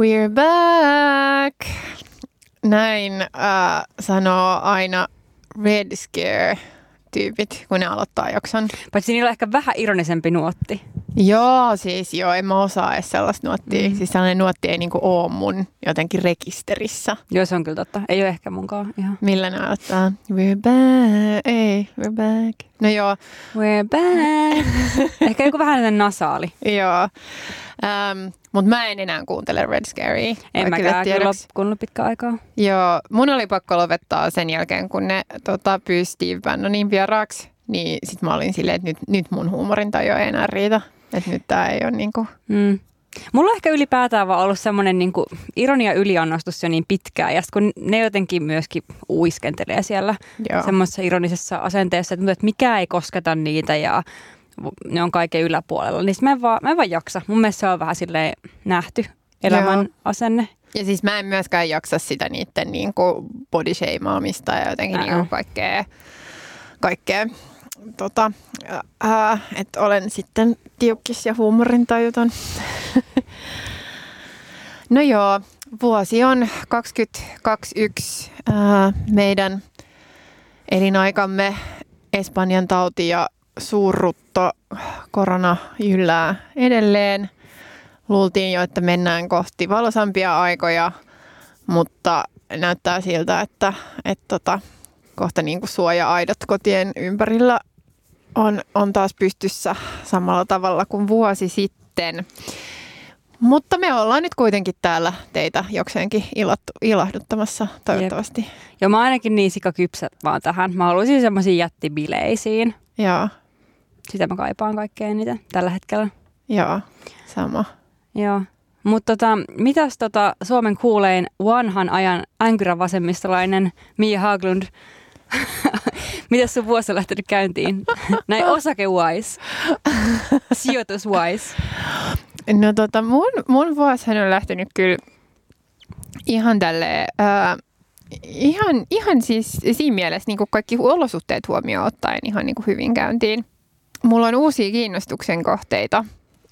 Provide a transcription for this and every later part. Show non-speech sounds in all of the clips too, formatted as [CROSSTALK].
We're back! Näin äh, sanoo aina Red Scare-tyypit, kun ne aloittaa jakson. Paitsi niillä on ehkä vähän ironisempi nuotti. Joo, siis joo, en mä osaa edes sellaista nuottia. Mm. Siis sellainen nuotti ei niinku oo mun jotenkin rekisterissä. Joo, se on kyllä totta. Ei ole ehkä munkaan ihan. Millä ne aloittaa? We're back, ei, we're back. No joo. We're back. [LAUGHS] ehkä joku vähän nasaali. joo. Um, Mutta mä en enää kuuntele Red Scary. En mäkään kyllä kuunnellut pitkä aikaa. Joo, mun oli pakko lopettaa sen jälkeen, kun ne tota, pyysi Steve Bannonin vieraaksi. Niin sit mä olin silleen, että nyt, nyt mun huumorintaju ei enää riitä. Että nyt tää ei ole niinku... Mm. Mulla on ehkä ylipäätään vaan ollut semmoinen niin ironia yliannostus jo niin pitkään. Ja kun ne jotenkin myöskin uiskentelee siellä semmoisessa ironisessa asenteessa, että, että mikä ei kosketa niitä ja ne on kaiken yläpuolella. Niin mä en, vaan, mä en vaan jaksa. Mun mielestä se on vähän silleen nähty elämän Joo. asenne. Ja siis mä en myöskään jaksa sitä niiden niin body ja jotenkin niin kaikkea, kaikkea tota, äh, että olen sitten tiukkis ja huumorintajuton. [LAUGHS] no joo, vuosi on 2021. Äh, meidän elinaikamme Espanjan tauti ja suurrutto korona jyllää edelleen. Luultiin jo, että mennään kohti valosampia aikoja, mutta näyttää siltä, että, että tota, kohta niin kuin suoja-aidat kotien ympärillä on, on taas pystyssä samalla tavalla kuin vuosi sitten. Mutta me ollaan nyt kuitenkin täällä teitä jokseenkin ilahduttamassa toivottavasti. Jep. Joo, mä ainakin niin sikakypsä vaan tähän. Mä haluaisin semmoisiin jättibileisiin. Joo. Sitä mä kaipaan kaikkea eniten tällä hetkellä. Joo, sama. Joo. Mutta tota, mitäs tota Suomen kuulein vanhan ajan änkyrä vasemmistolainen Mia Haglund Mitäs sun vuosi on lähtenyt käyntiin? Näin osake-wise, sijoitus-wise. No tota, mun, mun vuosi on lähtenyt kyllä ihan tälle äh, ihan, ihan siis siinä mielessä niin kuin kaikki olosuhteet huomioon ottaen ihan niin kuin hyvin käyntiin. Mulla on uusia kiinnostuksen kohteita.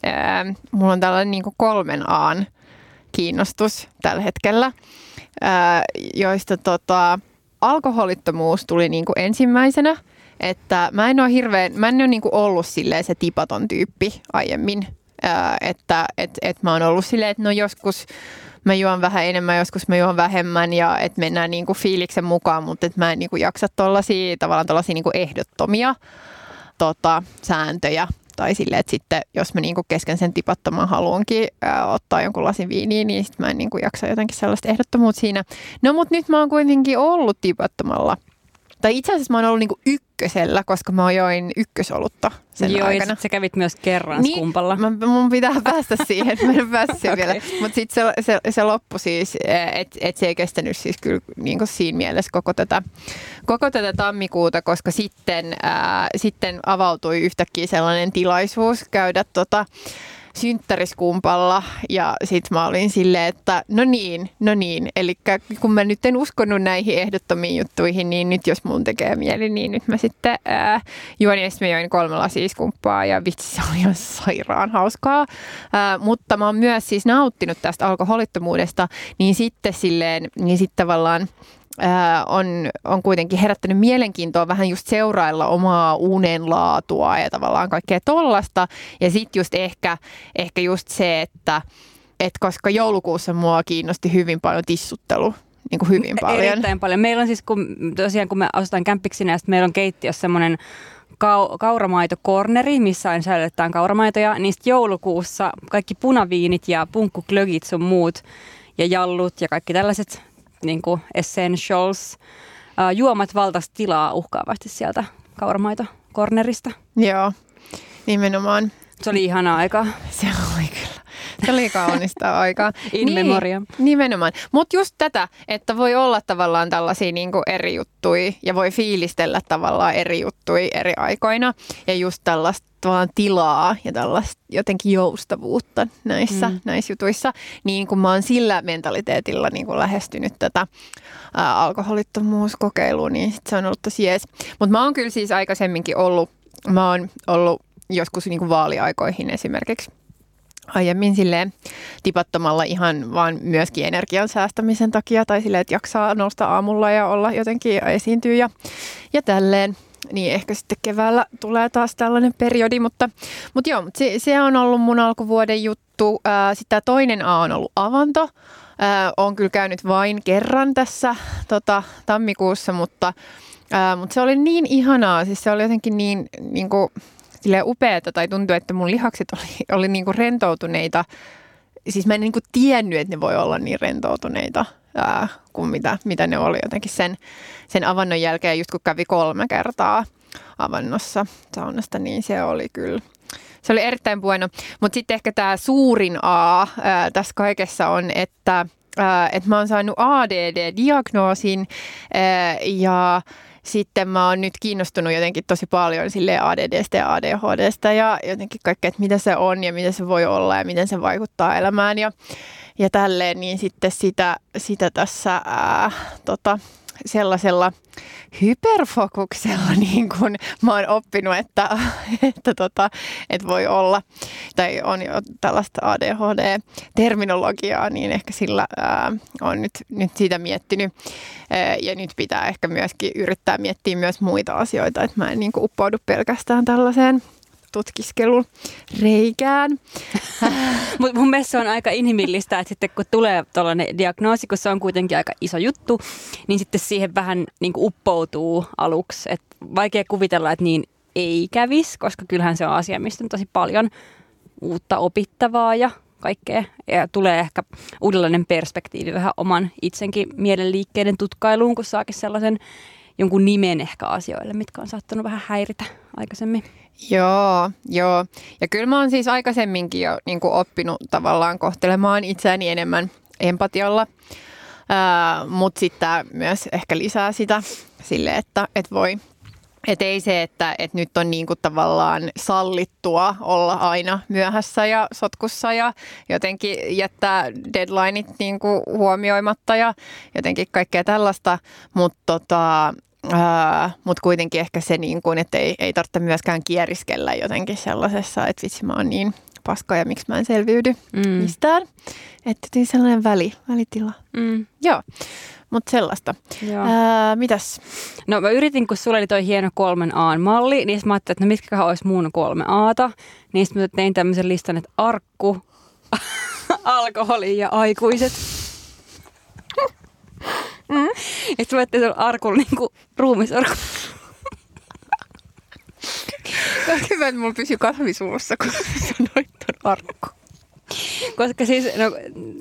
Äh, mulla on tällainen niin kuin kolmen aan kiinnostus tällä hetkellä, äh, joista tota, alkoholittomuus tuli niin kuin ensimmäisenä, että mä en ole hirveän, mä en ole niin kuin ollut silleen se tipaton tyyppi aiemmin, ää, että et, et mä oon ollut silleen, että no joskus mä juon vähän enemmän, joskus mä juon vähemmän ja että mennään niin kuin fiiliksen mukaan, mutta että mä en niin kuin jaksa tollaisia, tavallaan tollaisia niin kuin ehdottomia tota, sääntöjä tai silleen, että sitten jos mä niinku kesken sen tipattoman haluankin ottaa jonkun lasin viiniä, niin sit mä en niinku jaksa jotenkin sellaista ehdottomuutta siinä. No mutta nyt mä oon kuitenkin ollut tipattomalla. Tai itse asiassa mä oon ollut niinku ykkösellä, koska mä join ykkösolutta sen Joo, aikana. ja sä kävit myös kerran niin, skumpalla. Mä, mun pitää päästä [LAUGHS] siihen, mä en päässyt okay. vielä. Mutta sitten se, se, se loppui siis, että et se ei kestänyt siis kyllä niin siinä mielessä koko tätä, koko tätä tammikuuta, koska sitten, ää, sitten avautui yhtäkkiä sellainen tilaisuus käydä tota, synttäriskumpalla ja sitten mä olin silleen, että no niin, no niin. Eli kun mä nyt en uskonut näihin ehdottomiin juttuihin, niin nyt jos mun tekee mieli, niin nyt mä sitten ää, juon ja mä join kolme lasiskumppaa ja vitsi se oli ihan sairaan hauskaa. Ää, mutta mä oon myös siis nauttinut tästä alkoholittomuudesta, niin sitten silleen, niin sitten tavallaan on, on kuitenkin herättänyt mielenkiintoa vähän just seurailla omaa unenlaatua ja tavallaan kaikkea tollasta. Ja sitten just ehkä, ehkä just se, että et koska joulukuussa mua kiinnosti hyvin paljon tissuttelu, niin kuin hyvin paljon. Erittäin paljon. Meillä on siis, kun, tosiaan kun me asutaan kämppiksinä, ja meillä on keittiössä semmoinen kau- kauramaitokorneri, missä on säilytetään kauramaitoja. Niistä joulukuussa kaikki punaviinit ja punkkuklögit sun muut ja jallut ja kaikki tällaiset niin kuin essentials. Uh, juomat valtas tilaa uhkaavasti sieltä kauramaito-kornerista. Joo, nimenomaan. Se oli ihana aika. Se oli kyllä. Se oli kaunista aikaa. [LAUGHS] In niin. Nimenomaan. Mutta just tätä, että voi olla tavallaan tällaisia niinku eri juttuja ja voi fiilistellä tavallaan eri juttuja eri aikoina. Ja just tällaista tavallaan tilaa ja tällaista jotenkin joustavuutta näissä, mm. näissä jutuissa. Niin kun mä oon sillä mentaliteetilla niin kun lähestynyt tätä ää, alkoholittomuuskokeilua, niin sit se on ollut tosi jees. Mutta mä oon kyllä siis aikaisemminkin ollut, mä oon ollut joskus niin kuin vaaliaikoihin esimerkiksi aiemmin silleen tipattomalla ihan vaan myöskin energian säästämisen takia tai silleen, että jaksaa nousta aamulla ja olla jotenkin esiintyä ja, ja tälleen. Niin ehkä sitten keväällä tulee taas tällainen periodi, mutta, mutta joo, mutta se, se on ollut mun alkuvuoden juttu. Sitten toinen A on ollut avanto. On kyllä käynyt vain kerran tässä tota, tammikuussa, mutta, ää, mutta se oli niin ihanaa. Siis se oli jotenkin niin, niin kuin, upeata tai tuntui, että mun lihakset oli, oli niin kuin rentoutuneita. Siis mä en niin kuin tiennyt, että ne voi olla niin rentoutuneita ää, kuin mitä, mitä ne oli jotenkin sen, sen avannon jälkeen, just kun kävi kolme kertaa avannossa saunasta, niin se oli kyllä se oli erittäin bueno. Mutta sitten ehkä tämä suurin A ää, tässä kaikessa on, että ää, et mä oon saanut ADD-diagnoosin ää, ja sitten mä oon nyt kiinnostunut jotenkin tosi paljon sille ADDstä ja ADHDstä ja jotenkin kaikkea, että mitä se on ja mitä se voi olla ja miten se vaikuttaa elämään ja, ja tälleen, niin sitten sitä, sitä tässä ää, tota, sellaisella hyperfokuksella [LAUGHS] niin kuin mä oon oppinut, että, että, tota, että voi olla, tai on jo tällaista ADHD-terminologiaa, niin ehkä sillä ää, on nyt, nyt siitä miettinyt. Ää, ja nyt pitää ehkä myöskin yrittää miettiä myös muita asioita, että mä en niin kuin uppoudu pelkästään tällaiseen tutkiskelun reikään. [LAUGHS] Mutta mun mielestä se on aika inhimillistä, että sitten kun tulee tällainen diagnoosi, kun se on kuitenkin aika iso juttu, niin sitten siihen vähän niin kuin uppoutuu aluksi. Et vaikea kuvitella, että niin ei kävisi, koska kyllähän se on asia, mistä on tosi paljon uutta opittavaa ja kaikkea. Ja tulee ehkä uudenlainen perspektiivi vähän oman itsenkin mielenliikkeiden tutkailuun, kun saakin sellaisen jonkun nimen ehkä asioille, mitkä on saattanut vähän häiritä aikaisemmin. Joo, joo. Ja kyllä mä oon siis aikaisemminkin jo niin kuin oppinut tavallaan kohtelemaan itseäni enemmän empatialla. Mutta sitten myös ehkä lisää sitä sille, että et voi et ei se, että et nyt on niinku tavallaan sallittua olla aina myöhässä ja sotkussa ja jotenkin jättää deadlineit niinku huomioimatta ja jotenkin kaikkea tällaista. Mutta tota, Uh, Mutta kuitenkin ehkä se, niin kun, että ei, ei tarvitse myöskään kieriskellä jotenkin sellaisessa, että vitsi mä oon niin paska ja miksi mä en selviydy mm. mistään. Että tuli sellainen väli, välitila. Mm. Joo, mutta sellaista. Joo. Uh, mitäs? No mä yritin, kun sulla oli toi hieno kolmen A-malli, niin mä ajattelin, että no mitkä olisi muun kolme Aata. Niin sitten mä tein tämmöisen listan, että arkku, [LAUGHS] alkoholi ja aikuiset. Mm. Ja sitten arkun niin kuin ruumisarku. [LAUGHS] Hyvä, että mulla pysyy kahvisuussa, kun sanoit ton arkku. Koska siis, no,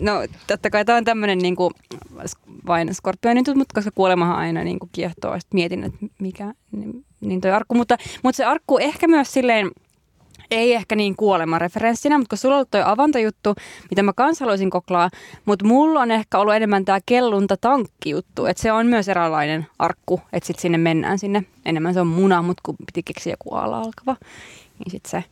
no totta kai tämä on tämmöinen niin kuin, vain skorpionin mutta koska kuolemahan aina niin kuin kiehtoo, sitten mietin, että mikä, niin, niin toi arkku. Mutta, mutta se arkku ehkä myös silleen, ei ehkä niin kuolemareferenssinä, mutta kun sulla on ollut toi avantajuttu, mitä mä kans haluaisin koklaa, mutta mulla on ehkä ollut enemmän tämä kellunta tankkijuttu, että se on myös eräänlainen arkku, että sitten sinne mennään sinne. Enemmän se on muna, mutta kun piti keksiä joku ala alkava, niin sitten se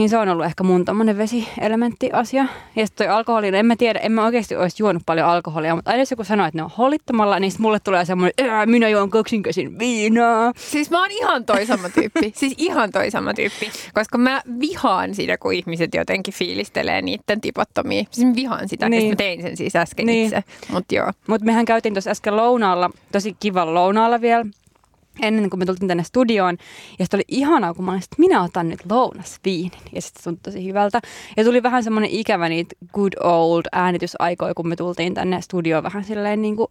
niin se on ollut ehkä mun tommonen vesielementti-asia. Ja sitten toi alkoholi, en mä tiedä, en mä oikeasti olisi juonut paljon alkoholia, mutta aina jos joku sanoo, että ne on holittomalla, niin mulle tulee semmoinen, minä juon kaksinkäsin viinaa. Siis mä oon ihan toi sama tyyppi. [LAUGHS] siis ihan toi sama tyyppi. Koska mä vihaan sitä, kun ihmiset jotenkin fiilistelee niiden tipottomia. Siis mä vihaan sitä, niin. mä tein sen siis äsken niin. itse. Mutta joo. Mutta mehän käytiin tuossa äsken lounaalla, tosi kivan lounaalla vielä ennen kuin me tultiin tänne studioon. Ja sitten oli ihanaa, kun mä olin, että minä otan nyt lounasviinin. Ja sitten tuntui tosi hyvältä. Ja tuli vähän semmoinen ikävä niitä good old äänitysaikoja, kun me tultiin tänne studioon vähän silleen niin kuin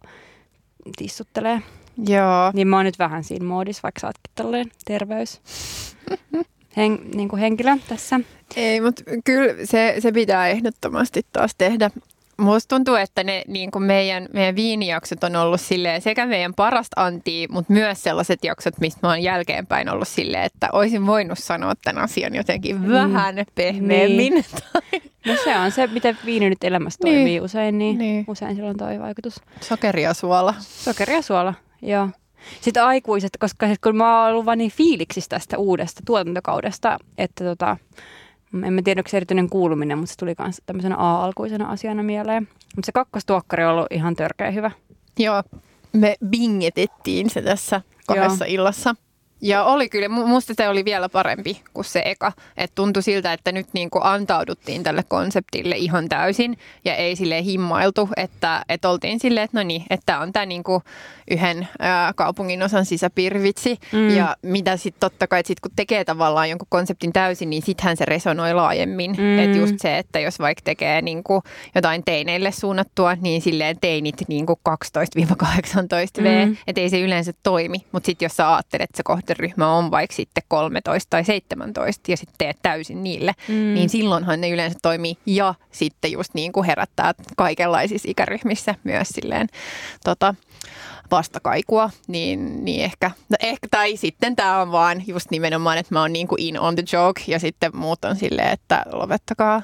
tissuttelee. Joo. Niin mä oon nyt vähän siinä moodissa, vaikka sä ootkin tälleen terveys. [LAUGHS] Hen, niin kuin henkilö tässä. Ei, mutta kyllä se, se pitää ehdottomasti taas tehdä. Musta tuntuu, että ne niin kuin meidän, meidän viinijaksot on ollut silleen, sekä meidän parasta antia, mutta myös sellaiset jaksot, mistä mä oon jälkeenpäin ollut silleen, että olisin voinut sanoa tämän asian jotenkin mm. vähän pehmeämmin. Niin. [LAUGHS] No se on se, miten viini nyt elämässä toimii niin. usein, niin, niin usein sillä on toi vaikutus. Sokeri ja suola. Sokeri ja suola, joo. Sitten aikuiset, koska kun mä oon ollut vaan niin fiiliksissä tästä uudesta tuotantokaudesta, että tota, en tiedä, onko se erityinen kuuluminen, mutta se tuli myös tämmöisenä A-alkuisena asiana mieleen. Mutta se kakkostuokkari on ollut ihan törkeä hyvä. Joo, me bingetettiin se tässä kahdessa Joo. illassa. Ja oli kyllä, musta se oli vielä parempi kuin se eka. Että tuntui siltä, että nyt niin kuin antauduttiin tälle konseptille ihan täysin ja ei sille himmailtu, että, että oltiin silleen, että no niin, että on tämä niin kuin yhden ää, kaupungin osan sisäpirvitsi. Mm. Ja mitä sitten totta kai, että sit kun tekee tavallaan jonkun konseptin täysin, niin sittenhän se resonoi laajemmin. Mm. Että just se, että jos vaikka tekee niin kuin jotain teineille suunnattua, niin silleen teinit niin kuin 12-18 V, mm. että ei se yleensä toimi. Mutta sitten jos sä ajattelet, että se kohderyhmä on vaikka sitten 13 tai 17 ja sitten teet täysin niille, mm. niin silloinhan ne yleensä toimii. Ja sitten just niin kuin herättää kaikenlaisissa ikäryhmissä myös silleen tota, vastakaikua, niin, niin ehkä, no ehkä, tai sitten tämä on vaan just nimenomaan, että mä oon niin kuin in on the joke ja sitten muut on silleen, että lopettakaa.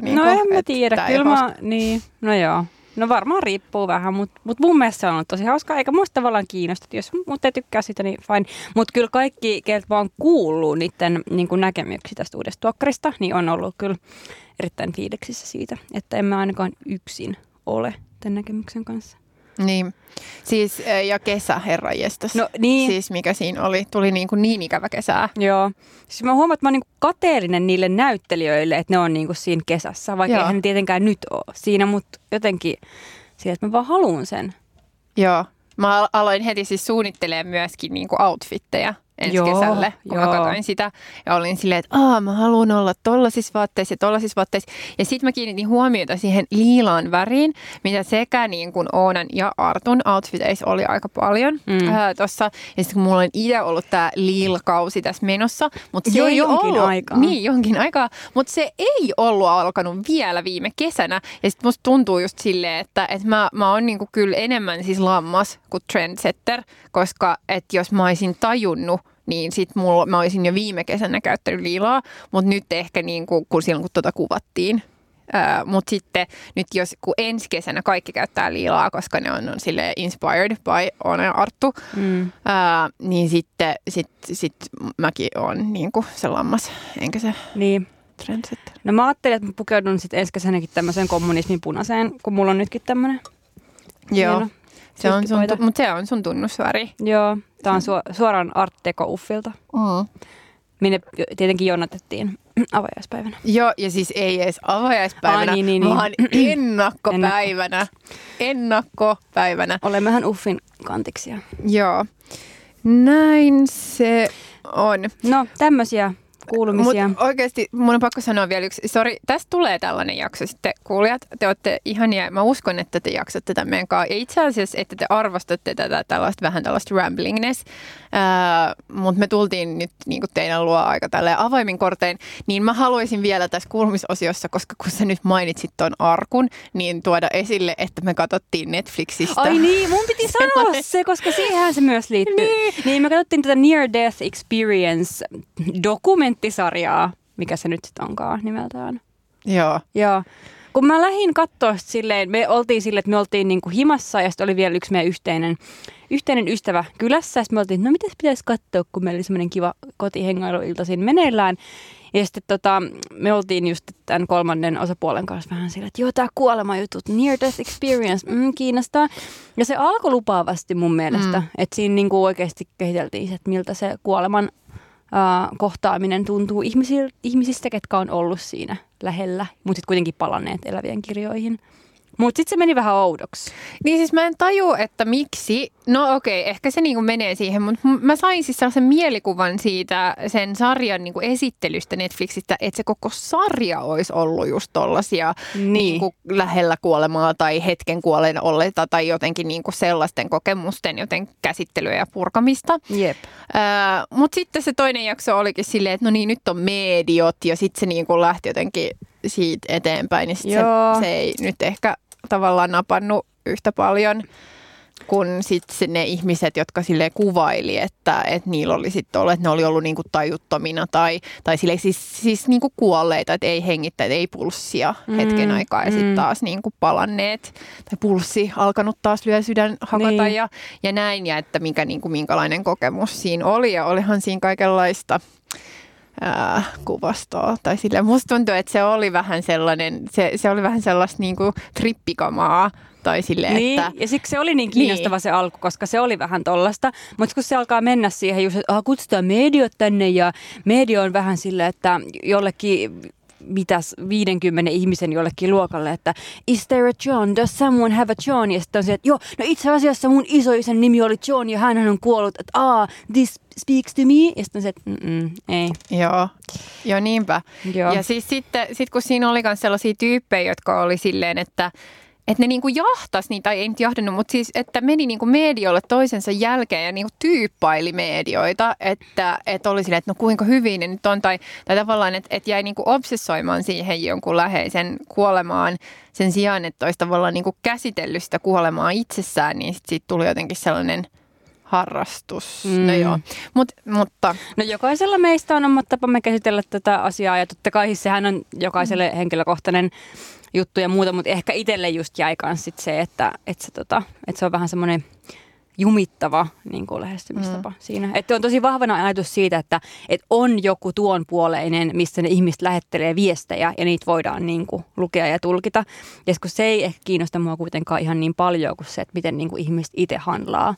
Niin no kuin, en mä tiedä, kyllä mä, niin, no joo. No varmaan riippuu vähän, mutta mut mun mielestä se on ollut tosi hauskaa, eikä muista tavallaan kiinnosta. Jos mut ei tykkää sitä, niin fine. Mutta kyllä kaikki, keltä vaan kuuluu niiden niin näkemyksiä tästä uudesta tuokkarista, niin on ollut kyllä erittäin fiiliksissä siitä, että en mä ainakaan yksin ole tämän näkemyksen kanssa. Niin, siis ja kesä, herra jestas. No niin. Siis mikä siinä oli, tuli niin, kuin niin ikävä kesää. Joo. Siis mä huomaan, että mä oon niin kateellinen niille näyttelijöille, että ne on niin kuin siinä kesässä, vaikka Joo. eihän ne tietenkään nyt ole siinä, mutta jotenkin sillä, että mä vaan haluan sen. Joo. Mä aloin heti siis suunnittelemaan myöskin niin kuin outfitteja ensi joo, kesälle, kun joo. mä katsoin sitä. Ja olin silleen, että Aa, mä haluan olla tollaisissa vaatteissa ja tollaisissa vaatteissa. Ja sitten mä kiinnitin huomiota siihen liilaan väriin, mitä sekä niin kuin Oonan ja Artun outfiteissa oli aika paljon mm. ää, tossa. Ja sitten kun mulla on itse ollut tämä liilkausi tässä menossa. Mutta se jo ei jonkin ollut, aikaa. Niin, jonkin aikaa. Mutta se ei ollut alkanut vielä viime kesänä. Ja sitten musta tuntuu just silleen, että, että mä, mä oon niin kuin kyllä enemmän siis lammas kuin trendsetter, koska että jos mä olisin tajunnut, niin sit mulla, mä olisin jo viime kesänä käyttänyt liilaa, mutta nyt ehkä niin kuin, kun silloin kun tota kuvattiin. Mutta sitten nyt jos kun ensi kesänä kaikki käyttää liilaa, koska ne on, on sille inspired by Ona Arttu, mm. ää, niin sitten sit, sit mäkin olen niin kuin se lammas, enkä se niin. trendsetter. No mä ajattelin, että mä pukeudun sitten ensi kesänäkin tämmöiseen kommunismin punaiseen, kun mulla on nytkin tämmöinen. Joo. Hieno se on sun, mutta se on sun tunnusväri. Joo, tämä on su- suoraan Art Deco-uffilta. Mm. Minne tietenkin jonotettiin [CLEARS THROAT] avajaispäivänä. Joo, ja siis ei edes avajaispäivänä, Ai, niin, niin, niin. vaan [CLEARS THROAT] ennakkopäivänä. ennakkopäivänä. Olemmehan uffin kantiksia. Joo. Näin se on. No, tämmöisiä kuulumisia. Mut oikeasti mun on pakko sanoa vielä yksi. Sori, tästä tulee tällainen jakso sitten. Kuulijat, te olette ihania. Mä uskon, että te jaksatte tämän meidän kanssa. Ja itse asiassa, että te arvostatte tätä tällaista vähän tällaista ramblingness. Mutta me tultiin nyt niin teidän luo aika tälleen avaimin kortein. Niin mä haluaisin vielä tässä kuulumisosiossa, koska kun sä nyt mainitsit ton arkun, niin tuoda esille, että me katsottiin Netflixistä. Ai niin, mun piti [LAUGHS] sanoa se, koska siihen se myös liittyy. niin. niin me katsottiin tätä Near Death Experience dokumenttisarjaa, mikä se nyt sitten onkaan nimeltään. Joo. Joo. Kun mä lähdin katsoa silleen, me oltiin silleen, että me oltiin niinku himassa ja sitten oli vielä yksi meidän yhteinen, yhteinen ystävä kylässä. Ja me oltiin, no mitäs pitäisi katsoa, kun meillä oli semmoinen kiva kotihengailuilta siinä meneillään. Ja sitten tota, me oltiin just tämän kolmannen osapuolen kanssa vähän sillä, että joo, tämä kuolemajutut, near death experience, mm, kiinnostaa. Ja se alkoi lupaavasti mun mielestä, mm. että siinä niinku oikeasti kehiteltiin että miltä se kuoleman uh, kohtaaminen tuntuu ihmisistä, ketkä on ollut siinä lähellä, mutta sitten kuitenkin palanneet elävien kirjoihin. Mutta sitten se meni vähän oudoksi. Niin siis mä en taju, että miksi. No okei, okay, ehkä se niinku menee siihen, mutta mä sain siis sellaisen mielikuvan siitä sen sarjan niinku esittelystä Netflixistä, että se koko sarja olisi ollut just tollasia niin. niinku lähellä kuolemaa tai hetken kuoleen olleita tai jotenkin niinku sellaisten kokemusten joten käsittelyä ja purkamista. Jep. Mutta sitten se toinen jakso olikin silleen, että no niin, nyt on mediot ja sitten se niinku lähti jotenkin siitä eteenpäin, niin sit se, se ei nyt ehkä tavallaan napannut yhtä paljon kuin sit ne ihmiset, jotka sille kuvaili, että, että niillä oli sitten ollut, että ne oli ollut niinku tajuttomina tai, tai sille siis, siis niinku kuolleita, että ei hengittä, että ei pulssia mm, hetken aikaa ja sitten mm. taas niinku palanneet tai pulssi alkanut taas lyö sydän hakata niin. ja, ja näin ja että mikä, niinku, minkälainen kokemus siinä oli ja olihan siinä kaikenlaista ää, kuvastoa. Tai sille musta tuntuu, että se oli vähän sellainen, se, se oli vähän sellaista niinku trippikamaa, Tai silleen, Niin, että, ja siksi se oli niin kiinnostava Niin. se alku, koska se oli vähän tollasta. Mutta kun se alkaa mennä siihen just, että kutsutaan mediot tänne ja media on vähän silleen, että jollekin mitäs 50 ihmisen jollekin luokalle, että is there a John, does someone have a John? Ja sitten on se, että joo, no itse asiassa mun isoisen nimi oli John ja hän on kuollut, että ah, this speaks to me. Ja sitten on se, että ei. Joo, joo niinpä. Joo. Ja siis sitten, sit kun siinä oli myös sellaisia tyyppejä, jotka oli silleen, että että ne niinku jahtas niitä, tai ei nyt jahdannut, mutta siis, että meni niinku medioille toisensa jälkeen ja niinku tyyppaili medioita, että, että oli silleen, että no kuinka hyvin ne nyt on, tai, tai tavallaan, että, että jäi niinku obsessoimaan siihen jonkun läheisen kuolemaan sen sijaan, että olisi tavallaan niinku käsitellyt sitä kuolemaa itsessään, niin sit siitä tuli jotenkin sellainen harrastus. Mm. No Mm. joo, Mut, mutta No jokaisella meistä on omat tapamme käsitellä tätä asiaa ja totta kai sehän on jokaiselle Mm. henkilökohtainen juttu ja muuta, mutta ehkä itselle just jäi kans sit se, että, että, se, tota, että se on vähän semmoinen jumittava niin kuin lähestymistapa mm. siinä. Että on tosi vahvana ajatus siitä, että, että on joku tuon puoleinen, missä ne ihmiset lähettelee viestejä ja niitä voidaan niin kuin, lukea ja tulkita. Ja kun se ei ehkä kiinnosta mua kuitenkaan ihan niin paljon kuin se, että miten niin kuin, ihmiset itse handlaa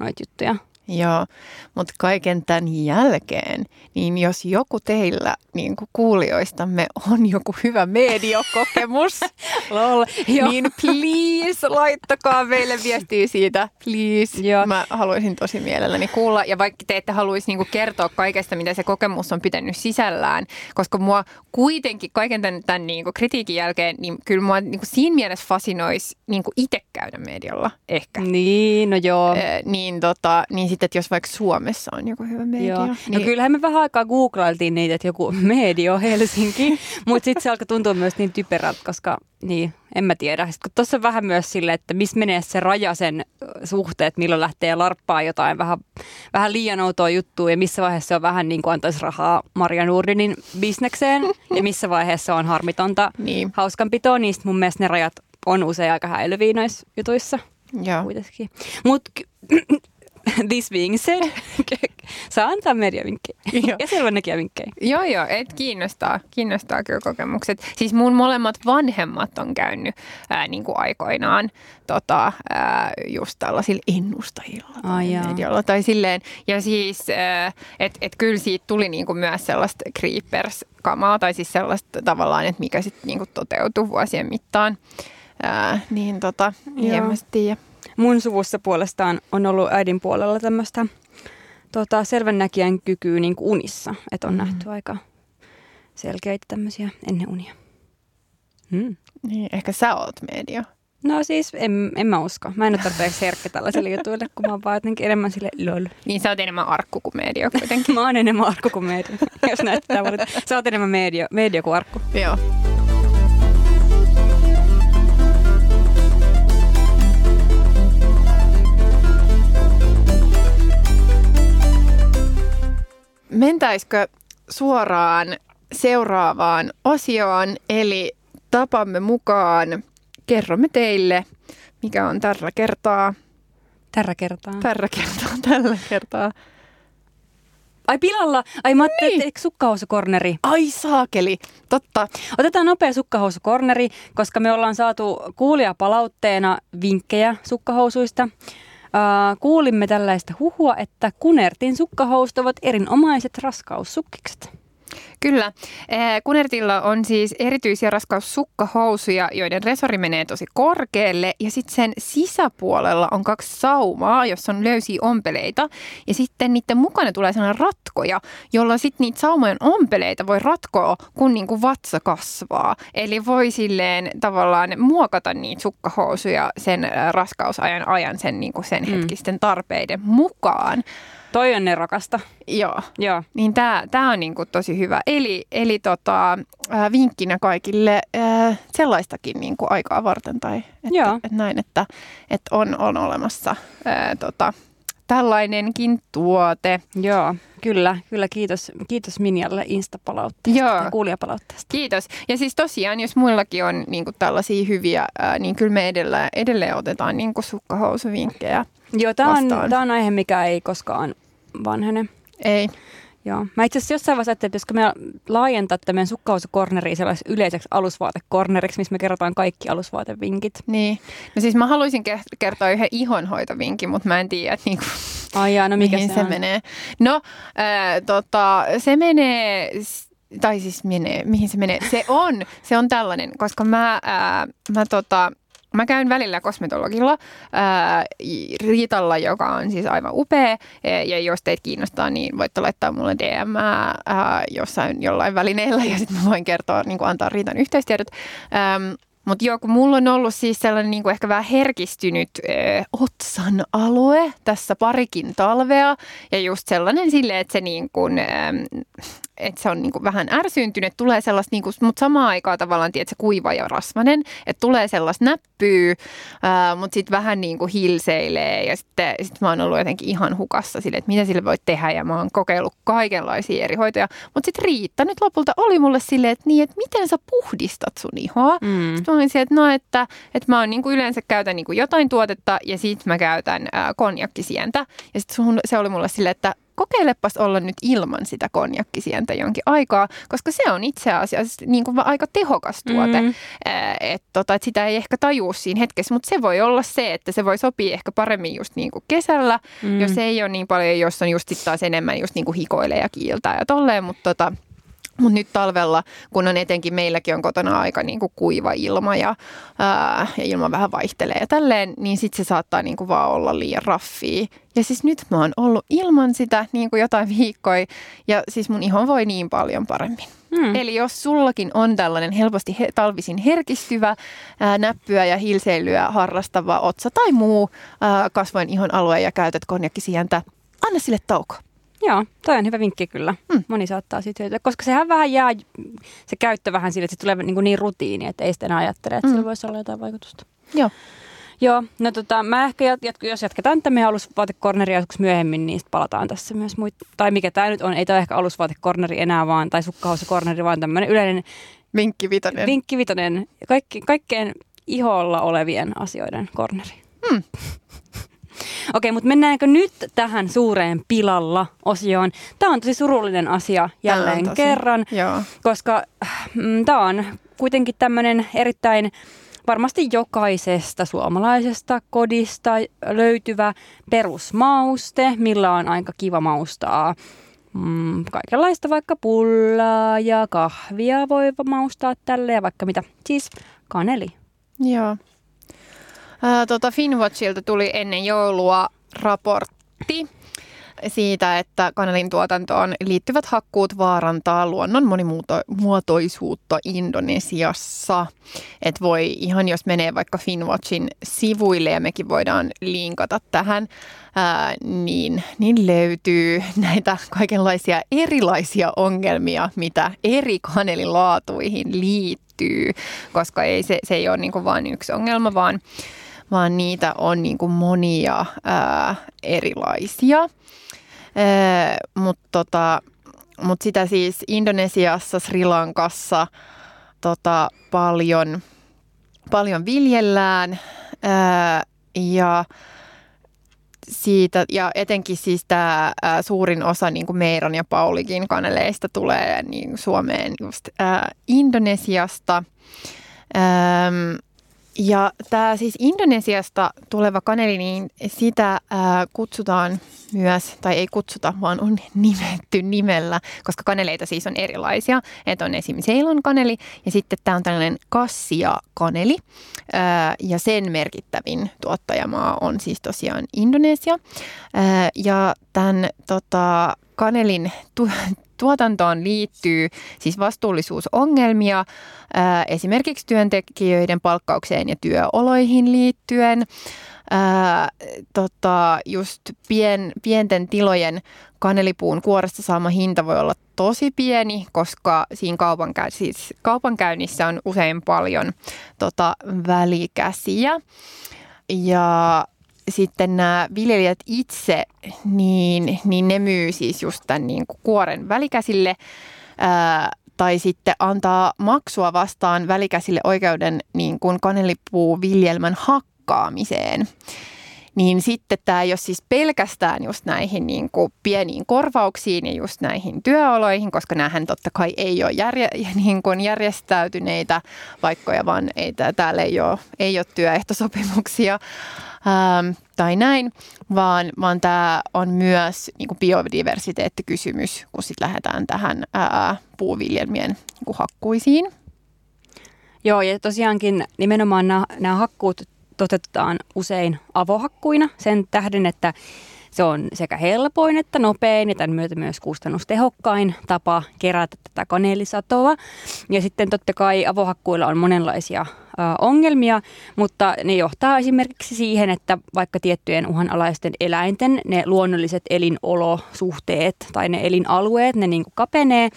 noita juttuja. Joo, mutta kaiken tämän jälkeen, niin jos joku teillä niin kuin kuulijoistamme on joku hyvä mediokokemus, [LAUGHS] Lol. Niin please laittakaa meille viestiä siitä, please. Joo. Mä haluaisin tosi mielelläni kuulla. Ja vaikka te ette haluaisi niinku kertoa kaikesta, mitä se kokemus on pitänyt sisällään, koska mua kuitenkin kaiken tämän, tämän niinku kritiikin jälkeen, niin kyllä mua niinku siinä mielessä fasinoisi niinku itse käydä medialla ehkä. Niin, no joo. Eh, niin, tota, niin sitten, että jos vaikka Suomessa on joku hyvä media. Joo. No niin, kyllähän me vähän aikaa googlailtiin niitä, että joku [LAUGHS] medio Helsinki, [LAUGHS] mutta sitten se alkoi tuntua myös niin typerältä, koska niin, en mä tiedä. Sitten tuossa on vähän myös sille, että missä menee se raja sen suhteen, että milloin lähtee larppaa jotain vähän, vähän liian outoa juttua ja missä vaiheessa se on vähän niin kuin antaisi rahaa Maria Nurdinin bisnekseen [LAUGHS] ja missä vaiheessa on harmitonta Niin. hauskanpitoa, niin mun mielestä ne rajat on usein aika häilyviä noissa jutuissa Joo. kuitenkin. Mutta [CLEARS THROAT] this being said, saa antaa mediavinkkejä Joo. ja selvänäkijävinkkejä. Joo, joo, et kiinnostaa, kiinnostaa kyllä kokemukset. Siis mun molemmat vanhemmat on käynyt ää, niin kuin aikoinaan tota, ää, just tällaisilla ennustajilla Ai mediolla tai silleen. Ja siis, että et kyllä siitä tuli niin kuin myös sellaista creepers-kamaa tai siis sellaista tavallaan, että mikä sitten niin toteutui vuosien mittaan. Ää, niin tota, en mä tiedä. Mun suvussa puolestaan on ollut äidin puolella tämmöistä tota, selvänäkijän kykyä niin kuin unissa, että on mm. nähty aika selkeitä tämmöisiä ennen unia. Mm. Niin, ehkä sä oot media. No siis en, en mä usko. Mä en ole tarpeeksi herkkä tällaisille [LAUGHS] jutuille, kun mä oon vaan jotenkin enemmän sille lol. Niin sä oot enemmän arkku kuin media kuitenkin. [LAUGHS] Mä oon enemmän arkku kuin media, [LAUGHS] jos näet valita. Sä oot enemmän media, media kuin arkku. Joo. Mentäisikö suoraan seuraavaan osioon, eli tapamme mukaan kerromme teille, mikä on tällä kertaa, Tällä kertaa. tällä kertaa, [LAUGHS] tällä kertaa. Ai pilalla! Ai mä ajattelin, Niin. että sukkahousukorneri? Ai saakeli, totta. Otetaan nopea sukkahousukorneri, koska me ollaan saatu kuulijapalautteena vinkkejä sukkahousuista. Uh, kuulimme tällaista huhua, että Kunertin sukkahousut ovat erinomaiset raskaussukkikset. Kyllä. Eh, Kunertilla on siis erityisiä raskaussukkahousuja, joiden resori menee tosi korkealle. Ja sitten sen sisäpuolella on kaksi saumaa, jossa on löysiä ompeleita. Ja sitten niiden mukana tulee sellainen ratkoja, jolla sitten niitä saumojen ompeleita voi ratkoa, kun niinku vatsa kasvaa. Eli voi silleen tavallaan muokata niitä sukkahousuja sen eh, raskausajan ajan sen, niinku sen Mm. hetkisten tarpeiden mukaan. Toi on nerokasta. Joo. Joo. Niin tämä tää on niinku tosi hyvä. Eli, eli tota, ää, vinkkinä kaikille ää, sellaistakin niinku aikaa varten. Tai että, Joo. että näin, että, että on, on olemassa ää, tota, tällainenkin tuote. Joo, kyllä, kyllä. Kiitos, kiitos Minjalle Insta-palautteesta Joo. ja kuulijapalautteesta. Kiitos. Ja siis tosiaan, jos muillakin on niinku tällaisia hyviä, ää, niin kyllä me edelleen, edelleen otetaan niinku sukkahousuvinkkejä. Joo, tämä on, tää on aihe, mikä ei koskaan vanhene. Ei. Joo. Mä itse asiassa jossain vaiheessa ajattelin, että pitäisikö me laajentaa tämän sukkahousukorneriin sellaiseksi yleiseksi alusvaatekorneriksi, missä me kerrotaan kaikki alusvaatevinkit. Niin. No siis mä haluaisin ke- kertoa yhden ihonhoitovinkin, mutta mä en tiedä, että niinku, Ai jaa, no mikä mihin se, se on? menee. No, ää, tota, se menee, tai siis menee, mihin se menee? Se on, se on tällainen, koska mä, ää, mä tota, Mä käyn välillä kosmetologilla ää, Riitalla, joka on siis aivan upea. E, Ja jos teitä kiinnostaa, niin voitte laittaa mulle DM ää, jossain jollain välineellä ja sitten voin kertoa, niin antaa Riitan yhteistiedot. Ähm, mutta joo, kun mulla on ollut siis sellainen niin kuin ehkä vähän herkistynyt ö, otsan alue tässä parikin talvea. Ja just sellainen sille, että se, niin kuin, ö, että se on niin kuin vähän ärsyyntynyt, tulee sellaista, niin kuin, mutta samaan aikaan tavallaan, tiedät, se kuiva ja rasvanen, että tulee sellaista näppyä, ää, mutta sitten vähän niin kuin hilseilee ja sitten sit mä oon ollut jotenkin ihan hukassa sille, että mitä sille voi tehdä ja mä oon kokeillut kaikenlaisia eri hoitoja, mutta sitten Riitta nyt lopulta oli mulle silleen, että niin, että miten sä puhdistat sun ihoa. Mm. Sitten mä olin siellä, että no, että, että mä oon niin kuin yleensä käytän niin kuin jotain tuotetta ja sitten mä käytän ää, konjakkisientä. Ja sitten se oli mulle silleen, että kokeilepas olla nyt ilman sitä konjakkisientä jonkin aikaa, koska se on itse asiassa niin kuin aika tehokas tuote. Mm. Että tota, et sitä ei ehkä tajua siinä hetkessä, mutta se voi olla se, että se voi sopia ehkä paremmin just niin kuin kesällä, mm. jos ei ole niin paljon, jos on just taas enemmän just niin kuin hikoilee ja kiiltää ja tolleen, mutta tota, mutta nyt talvella, kun on etenkin meilläkin on kotona aika niin kuin kuiva ilma ja, ää, ja ilma vähän vaihtelee ja tälleen, niin sitten se saattaa niin kuin vaan olla liian raffia. Ja siis nyt mä oon ollut ilman sitä niin kuin jotain viikkoja ja siis mun iho voi niin paljon paremmin. Hmm. Eli jos sullakin on tällainen helposti he, talvisin herkistyvä, ää, näppyä ja hilseilyä harrastava otsa tai muu ää, kasvojen ihon alue ja käytät konjakkisientä, anna sille tauko. Joo, toi on hyvä vinkki kyllä. Mm. Moni saattaa siitä hyötyä, koska sehän vähän jää se käyttö vähän sille, että se tulee niin, niin rutiini, että ei sitä enää ajattele, että mm. sillä voisi olla jotain vaikutusta. Joo. Joo, no tota, mä ehkä jat, jat, jos jatketaan tätä meidän alusvaatekorneria joskus myöhemmin, niin sitten palataan tässä myös muita. Tai mikä tämä nyt on, ei tämä ehkä alusvaatekorneri enää vaan, tai sukkahousukorneri, vaan tämmöinen yleinen vinkki vitonen. Vinkki vitonen, kaikki, kaikkeen iholla olevien asioiden korneri. Hmm. Okei, mutta mennäänkö nyt tähän suureen pilalla-osioon? Tämä on tosi surullinen asia jälleen tosi. kerran, Joo. koska mm, tämä on kuitenkin tämmöinen erittäin varmasti jokaisesta suomalaisesta kodista löytyvä perusmauste, millä on aika kiva maustaa mm, kaikenlaista vaikka pullaa ja kahvia voi maustaa tälle ja vaikka mitä. Siis kaneli. Joo. Ää, tota Finwatchilta tuli ennen joulua raportti siitä, että kanelin tuotantoon liittyvät hakkuut vaarantaa luonnon monimuotoisuutta Indonesiassa. Et voi ihan, jos menee vaikka Finwatchin sivuille ja mekin voidaan linkata tähän, ää, niin, niin löytyy näitä kaikenlaisia erilaisia ongelmia, mitä eri kanelilaatuihin liittyy, koska ei, se, se ei ole niin vain yksi ongelma, vaan vaan niitä on niin kuin monia ää, erilaisia. Mutta tota, mut sitä siis Indonesiassa, Sri Lankassa tota, paljon, paljon viljellään ää, ja siitä, ja etenkin siis tämä suurin osa niin kuin Meiron ja Paulikin kaneleista tulee niin Suomeen just ää, Indonesiasta. Ähm, ja tämä siis Indonesiasta tuleva kaneli, niin sitä ää, kutsutaan myös, tai ei kutsuta, vaan on [LAUGHS] nimetty nimellä, koska kaneleita siis on erilaisia. Että on esimerkiksi Ceylon kaneli ja sitten tämä on tällainen kassia kaneli. Ää, ja sen merkittävin tuottajamaa on siis tosiaan Indonesia. Ää, ja tämän tota, kanelin tu- tuotantoon liittyy siis vastuullisuusongelmia ää, esimerkiksi työntekijöiden palkkaukseen ja työoloihin liittyen. Ää, tota, just pien, pienten tilojen kanelipuun kuoresta saama hinta voi olla tosi pieni, koska siinä kaupankäy- siis kaupankäynnissä on usein paljon tota, välikäsiä. Ja sitten nämä viljelijät itse, niin, niin ne myy siis just tämän niin kuin kuoren välikäsille ää, tai sitten antaa maksua vastaan välikäsille oikeuden niin kuin kanelipuuviljelmän hakkaamiseen. Niin sitten tämä ei ole siis pelkästään just näihin niin kuin pieniin korvauksiin ja just näihin työoloihin, koska näähän totta kai ei ole järje, [LAUGHS] niin kuin järjestäytyneitä vaikkoja, vaan ei, täällä ei ole, ei ole työehtosopimuksia ähm, tai näin, vaan, vaan tämä on myös niin kuin biodiversiteettikysymys, kun sitten lähdetään tähän ää, puuviljelmien niin hakkuisiin. Joo, ja tosiaankin nimenomaan nämä, nämä hakkuut toteutetaan usein avohakkuina sen tähden, että se on sekä helpoin että nopein ja tämän myötä myös kustannustehokkain tapa kerätä tätä kaneelisatoa. Ja sitten totta kai avohakkuilla on monenlaisia ongelmia, mutta ne johtaa esimerkiksi siihen, että vaikka tiettyjen uhanalaisten eläinten ne luonnolliset elinolosuhteet tai ne elinalueet, ne niin kapenee.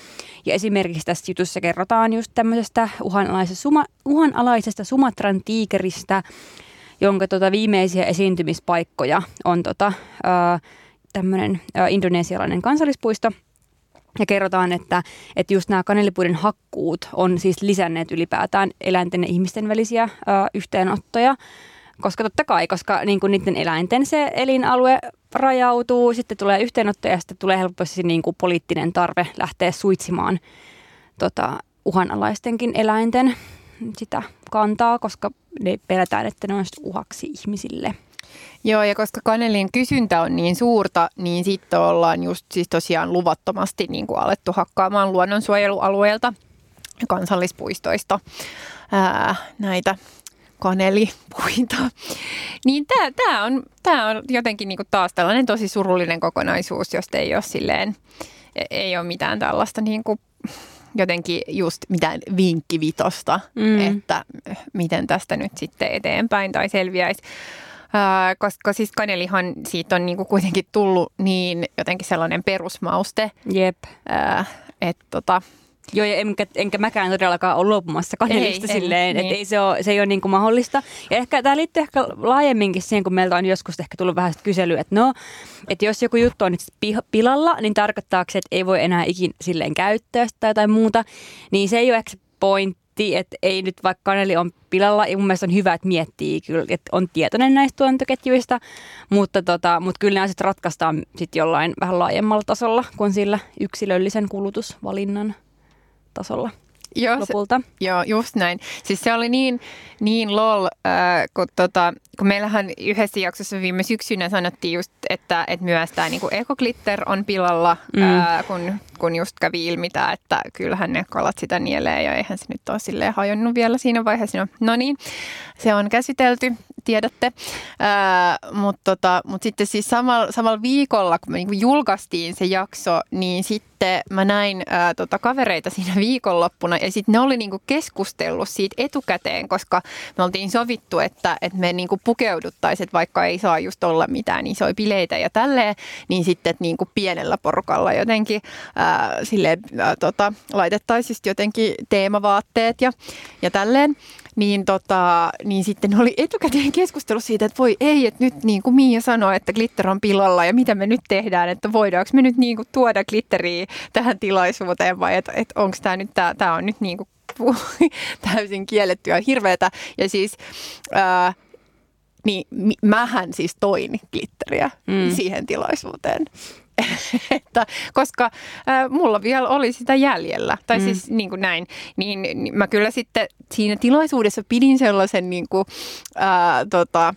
Ja esimerkiksi tässä jutussa kerrotaan just tämmöisestä uhanalaisesta, suma, uhanalaisesta Sumatran tiikeristä, jonka tota viimeisiä esiintymispaikkoja on tota, tämmöinen indonesialainen kansallispuisto – ja kerrotaan, että, että just nämä kanelipuiden hakkuut on siis lisänneet ylipäätään eläinten ja ihmisten välisiä ö, yhteenottoja. Koska totta kai, koska niin kuin niiden eläinten se elinalue rajautuu, sitten tulee yhteenottoja ja sitten tulee helposti niin kuin poliittinen tarve lähteä suitsimaan tota, uhanalaistenkin eläinten sitä kantaa, koska ne pelätään, että ne on uhaksi ihmisille. Joo, ja koska kanelin kysyntä on niin suurta, niin sitten ollaan just siis tosiaan luvattomasti niin kuin alettu hakkaamaan luonnonsuojelualueelta kansallispuistoista ää, näitä kanelipuita. Niin tämä tää on, tää on jotenkin niinku taas tällainen tosi surullinen kokonaisuus, jos ei ole silleen, e, ei ole mitään tällaista niinku jotenkin just mitään vinkkivitosta, mm. että miten tästä nyt sitten eteenpäin tai selviäisi koska siis kanelihan siitä on niinku kuitenkin tullut niin jotenkin sellainen perusmauste. Jep. että tota, Joo, ja enkä, enkä mäkään todellakaan ole luopumassa kanelista ei, silleen, niin. että ei se ole, se ei ole niin kuin mahdollista. Ja ehkä tämä liittyy ehkä laajemminkin siihen, kun meiltä on joskus ehkä tullut vähän kyselyä, että no, että jos joku juttu on nyt pilalla, niin tarkoittaako se, että ei voi enää ikin silleen käyttää sitä tai jotain muuta, niin se ei ole ehkä se pointti että ei nyt vaikka kaneli on pilalla, ja mun mielestä on hyvä, että miettii kyllä, että on tietoinen näistä tuotantoketjuista, mutta, tota, mutta kyllä nämä sitten ratkaistaan sitten jollain vähän laajemmalla tasolla kuin sillä yksilöllisen kulutusvalinnan tasolla joo, lopulta. Se, joo, just näin. Siis se oli niin, niin lol, äh, kun, tota, kun meillähän yhdessä jaksossa viime syksynä sanottiin just, että, että myös tämä niinku ekoglitter on pilalla, mm. äh, kun, kun just kävi ilmi tämä, että kyllähän ne kalat sitä nielee ja eihän se nyt ole silleen hajonnut vielä siinä vaiheessa. No, no niin, se on käsitelty, tiedätte. Äh, Mutta tota, mut sitten siis samalla, samalla viikolla, kun me niinku julkaistiin se jakso, niin sitten mä näin ää, tota, kavereita siinä viikonloppuna ja sitten ne oli niinku keskustellut siitä etukäteen, koska me oltiin sovittu, että, että me niinku pukeuduttaisiin, että vaikka ei saa just olla mitään isoja bileitä ja tälleen, niin sitten niinku pienellä porukalla jotenkin ää, silleen, ää, tota, laitettaisiin jotenkin teemavaatteet ja, ja tälleen niin, tota, niin sitten oli etukäteen keskustelu siitä, että voi ei, että nyt niin kuin Miia sanoi, että glitter on pilalla ja mitä me nyt tehdään, että voidaanko me nyt niin kuin tuoda glitteriä tähän tilaisuuteen vai että, että onko tämä nyt, tämä on nyt niin kuin [LAUGHS] täysin kiellettyä hirveätä. Ja siis ää, niin mähän siis toin glitteriä mm. siihen tilaisuuteen. [LAUGHS] että, koska äh, mulla vielä oli sitä jäljellä, tai mm. siis niin kuin näin, niin, niin mä kyllä sitten siinä tilaisuudessa pidin sellaisen niin kuin, äh, tota,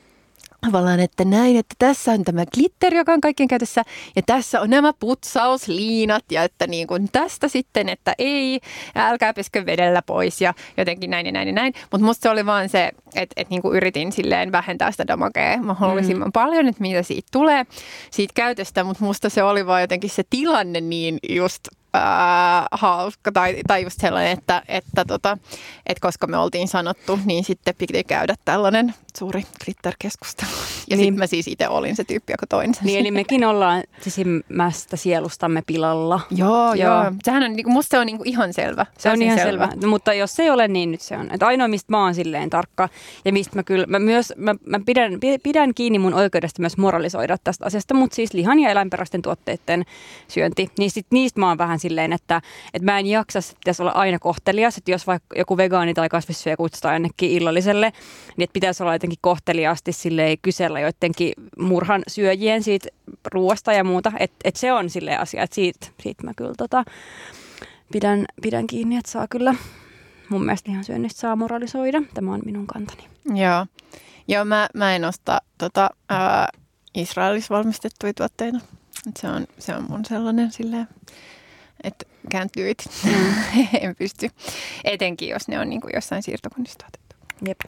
tavallaan, että näin, että tässä on tämä glitter, joka on kaikkien käytössä, ja tässä on nämä putsausliinat, ja että niin kuin tästä sitten, että ei, älkää peskö vedellä pois, ja jotenkin näin ja näin ja näin. Mutta musta se oli vaan se, että, että niin kuin yritin silleen vähentää sitä damagea mahdollisimman mm. paljon, että mitä siitä tulee, siitä käytöstä, mutta musta se oli vaan jotenkin se tilanne niin just ää, hauska tai, tai just sellainen, että, että, tota, että koska me oltiin sanottu, niin sitten piti käydä tällainen suuri glitter-keskustelu. Ja niin. sitten mä siis itse olin se tyyppi, joka toin sen. Niin, eli mekin ollaan sisimmästä sielustamme pilalla. [LAUGHS] Joo, joo. joo. Sehän on, niinku, musta se on niinku ihan selvä. Se, se on ihan selvä. selvä. Mutta jos se ei ole, niin nyt se on. Että ainoa, mistä mä oon silleen tarkka ja mistä mä kyllä, mä myös, mä, mä pidän, pidän kiinni mun oikeudesta myös moralisoida tästä asiasta, mutta siis lihan ja eläinperäisten tuotteiden syönti, niin sit niistä mä oon vähän silleen, että, että mä en jaksa, että pitäisi olla aina kohtelias, että jos vaikka joku vegaani tai kasvissyöjä kutsutaan jonnekin illalliselle, niin että pitäisi olla jotenkin kohteliaasti silleen kysellä joidenkin murhan syöjien siitä ruoasta ja muuta, että että se on silleen asia, että siitä, siitä mä kyllä tota, pidän, pidän kiinni, että saa kyllä mun mielestä ihan syönnistä saa moralisoida. Tämä on minun kantani. Joo, Joo mä, mä en osta tota, Israelissa valmistettuja tuotteita. Et se, on, se on mun sellainen silleen, että can't do it. Mm. [LAUGHS] en pysty. Etenkin, jos ne on niin kuin jossain siirtokunnissa tuotettu. Jep.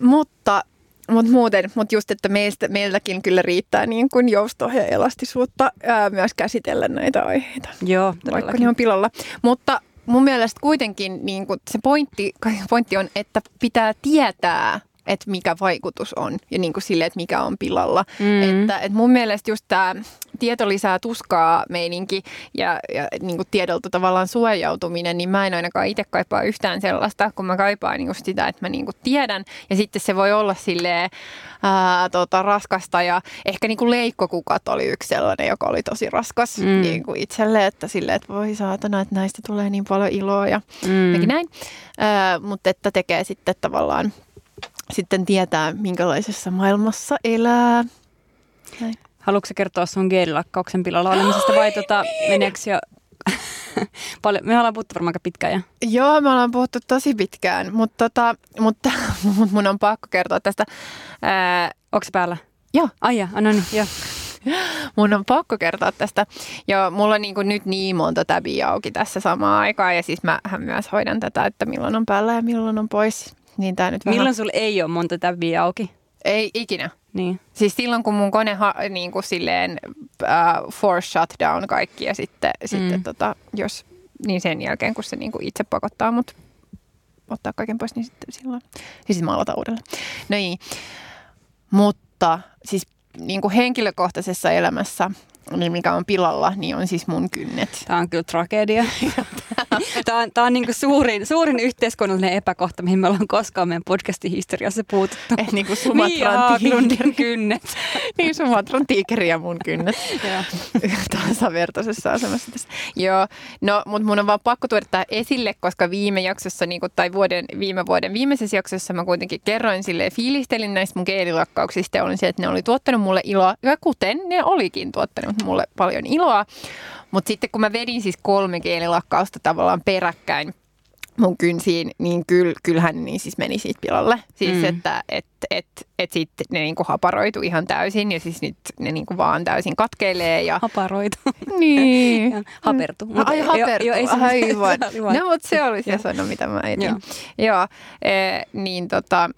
Mutta, mutta muuten, mutta just, että meiltä, meiltäkin kyllä riittää niin kuin joustoa ja elastisuutta ää, myös käsitellä näitä aiheita. Joo, vaikka ne on pilalla. Mutta mun mielestä kuitenkin niin kuin se pointti, [LAUGHS] pointti on, että pitää tietää, että mikä vaikutus on ja niin kuin sille, että mikä on pilalla. Mm. Että, että mun mielestä just tämä tieto lisää tuskaa meininki ja, ja niin kuin tiedolta tavallaan suojautuminen, niin mä en ainakaan itse kaipaa yhtään sellaista, kun mä kaipaan just sitä, että mä niin kuin tiedän. Ja sitten se voi olla silleen ää, tota, raskasta ja ehkä niin kuin leikkokukat oli yksi sellainen, joka oli tosi raskas mm. niin kuin itselle, että silleen, että voi saatana, että näistä tulee niin paljon iloa ja mm. näin. Ää, mutta että tekee sitten tavallaan sitten tietää, minkälaisessa maailmassa elää. Näin. Haluatko kertoa sun geelilakkauksen pilalla olemisesta vai tota, meneekö jo [LAUGHS] paljon? Me ollaan puhuttu varmaan pitkään. Ja. Joo, me ollaan puhuttu tosi pitkään, mutta, tota, mutta [LAUGHS] mun on pakko kertoa tästä. Onko se päällä? Joo. Ai ja, no niin, joo. [LAUGHS] mun on pakko kertoa tästä. Joo, mulla on niin kuin nyt niin monta täbiä auki tässä samaan aikaan ja siis mä myös hoidan tätä, että milloin on päällä ja milloin on pois. Niin tää nyt Milloin vähän... sulla ei ole monta täbiä auki? Ei ikinä. Niin. Siis silloin, kun mun kone ha, niin kuin silleen uh, force shutdown kaikki ja sitten, mm. sitten tota, jos, niin sen jälkeen, kun se niin kuin itse pakottaa mut ottaa kaiken pois, niin sitten silloin, siis mä aloitan uudelleen. No niin, mutta siis niin kuin henkilökohtaisessa elämässä niin mikä on pilalla, niin on siis mun kynnet. Tämä on kyllä tragedia. [LAUGHS] [LAUGHS] tämä on, tämä on niin suurin, suurin yhteiskunnallinen epäkohta, mihin me ollaan koskaan meidän podcastin historiassa puututtu. Eh, niin kuin Sumatran tiikeri. kynnet. [LAUGHS] niin, Sumatran tiikeri ja mun kynnet. [LAUGHS] Tasavertaisessa asemassa tässä. Joo, no, mutta mun on vaan pakko tuoda tämä esille, koska viime jaksossa, niin kuin, tai vuoden, viime vuoden viimeisessä jaksossa mä kuitenkin kerroin sille fiilistelin näistä mun geelilakkauksista ja olin se, että ne oli tuottanut mulle iloa, ja kuten ne olikin tuottanut mulle paljon iloa. Mutta sitten kun mä vedin siis kolme geelilakkausta tavallaan peräkkäin mun kynsiin, niin kyll, kyllähän niin siis meni siitä pilalle. Siis mm. että et, et, et sitten ne niinku haparoitu ihan täysin ja siis nyt ne niinku vaan täysin katkeilee. Ja... Haparoitu. [LAUGHS] Niin. hapertu. Mutta Ai hapertu, jo, jo, aivan. [LAUGHS] no mutta se oli se sana, mitä mä etin. Joo, Joo e, niin tota,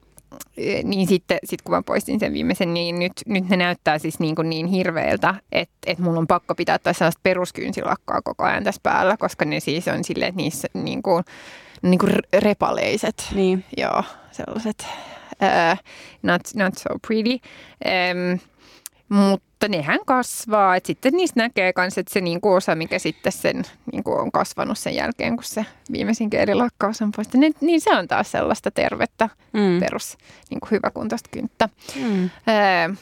niin sitten sit kun mä poistin sen viimeisen, niin nyt, nyt ne näyttää siis niin, kuin niin hirveältä, että, että mulla on pakko pitää tässä sellaista peruskynsilakkaa koko ajan tässä päällä, koska ne siis on silleen, että niissä niin kuin, niin kuin repaleiset. Niin. Joo, sellaiset uh, not, not so pretty. Um, mutta nehän kasvaa. Et sitten niistä näkee myös, että se niinku osa, mikä sitten sen, niinku on kasvanut sen jälkeen, kun se viimeisin kielilakkaus on poistettu, niin, niin se on taas sellaista tervettä, mm. perus, niinku hyväkuntoista kynttä. Mm. Öö,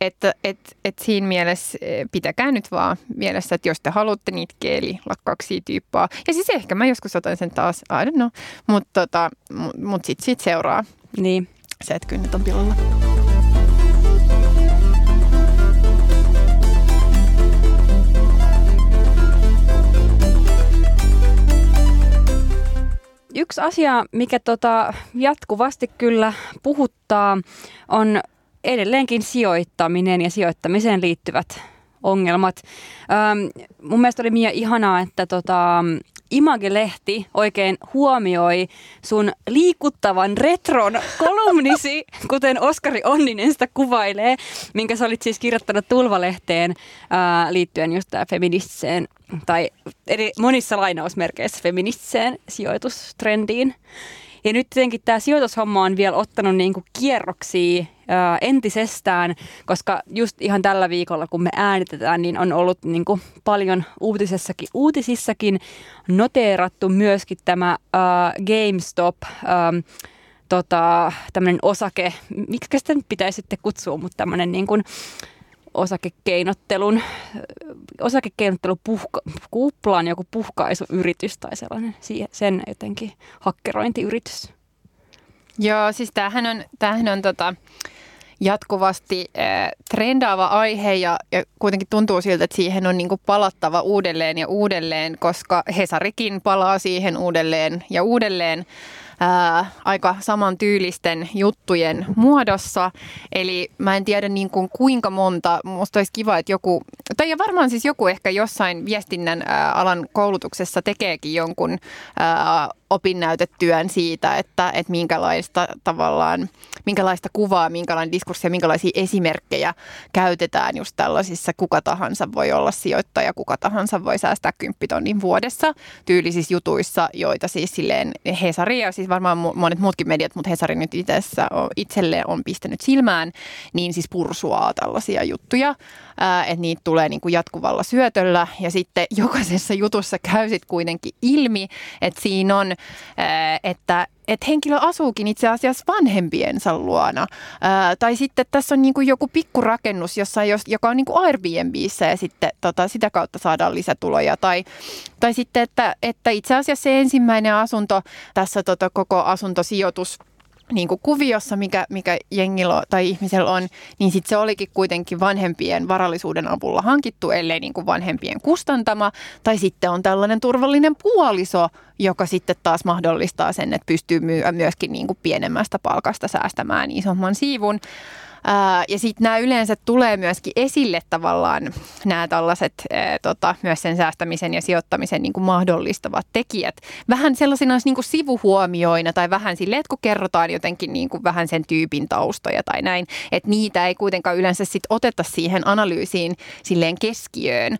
että et, et siinä mielessä pitäkää nyt vaan mielessä, että jos te haluatte niitä kielilakkauksia tyyppaa. Ja siis ehkä mä joskus otan sen taas, I don't know, mutta tota, mut, mut sitten sit seuraa niin. se, että kynnet on pilalla. Yksi asia, mikä tota jatkuvasti kyllä puhuttaa, on edelleenkin sijoittaminen ja sijoittamiseen liittyvät ongelmat. Ähm, mun mielestä oli Mia ihanaa, että tota, Image-lehti oikein huomioi sun liikuttavan retron kolumnisi, [LAUGHS] kuten Oskari Onninen sitä kuvailee, minkä sä olit siis kirjoittanut Tulvalehteen ää, liittyen just tähän feministiseen, tai eri, monissa lainausmerkeissä feministiseen sijoitustrendiin. Ja nyt tietenkin tämä sijoitushomma on vielä ottanut niinku kierroksia ää, entisestään, koska just ihan tällä viikolla, kun me äänitetään, niin on ollut niinku paljon uutisessakin, uutisissakin noteerattu myöskin tämä ää, GameStop, ää, tota, tämmöinen osake, miksi sitä nyt pitäisi sitten kutsua, mutta tämmöinen niin kuin osakekeinottelun, osakekeinottelun puhka, kuplaan joku puhkaisuyritys tai sellainen, sen jotenkin hakkerointiyritys. Joo, siis tämähän on, tämähän on tota, jatkuvasti äh, trendaava aihe ja, ja kuitenkin tuntuu siltä, että siihen on niin palattava uudelleen ja uudelleen, koska Hesarikin palaa siihen uudelleen ja uudelleen ää, aika samantyylisten juttujen muodossa. Eli mä en tiedä niin kuin kuinka monta, musta olisi kiva, että joku, tai varmaan siis joku ehkä jossain viestinnän ää, alan koulutuksessa tekeekin jonkun ää, opinnäytetyön siitä, että, että minkälaista tavallaan, minkälaista kuvaa, minkälainen diskurssi ja minkälaisia esimerkkejä käytetään just tällaisissa, kuka tahansa voi olla sijoittaja, kuka tahansa voi säästää kymppitonnin vuodessa. Tyylisissä jutuissa, joita siis silleen Hesari ja siis varmaan monet muutkin mediat, mutta Hesari nyt itselleen on pistänyt silmään, niin siis pursuaa tällaisia juttuja. Että niitä tulee niin kuin jatkuvalla syötöllä. Ja sitten jokaisessa jutussa käy sitten kuitenkin ilmi, että siinä on, että että henkilö asuukin itse asiassa vanhempiensa luona. Tai sitten tässä on niinku joku pikkurakennus, jossa, joka on niinku Airbnbissä ja sitten tota, sitä kautta saadaan lisätuloja. Tai, tai sitten, että, että itse asiassa se ensimmäinen asunto tässä tota, koko asuntosijoitus niin kuin kuviossa, mikä, mikä jengillä tai ihmisellä on, niin sitten se olikin kuitenkin vanhempien varallisuuden avulla hankittu, ellei niin kuin vanhempien kustantama. Tai sitten on tällainen turvallinen puoliso, joka sitten taas mahdollistaa sen, että pystyy myöskin niin kuin pienemmästä palkasta säästämään isomman siivun ja sitten nämä yleensä tulee myöskin esille tavallaan nämä tällaiset tota, myös sen säästämisen ja sijoittamisen niin kuin mahdollistavat tekijät. Vähän sellaisina niin kuin sivuhuomioina tai vähän silleen, että kun kerrotaan jotenkin niin kuin vähän sen tyypin taustoja tai näin, että niitä ei kuitenkaan yleensä sit oteta siihen analyysiin silleen keskiöön,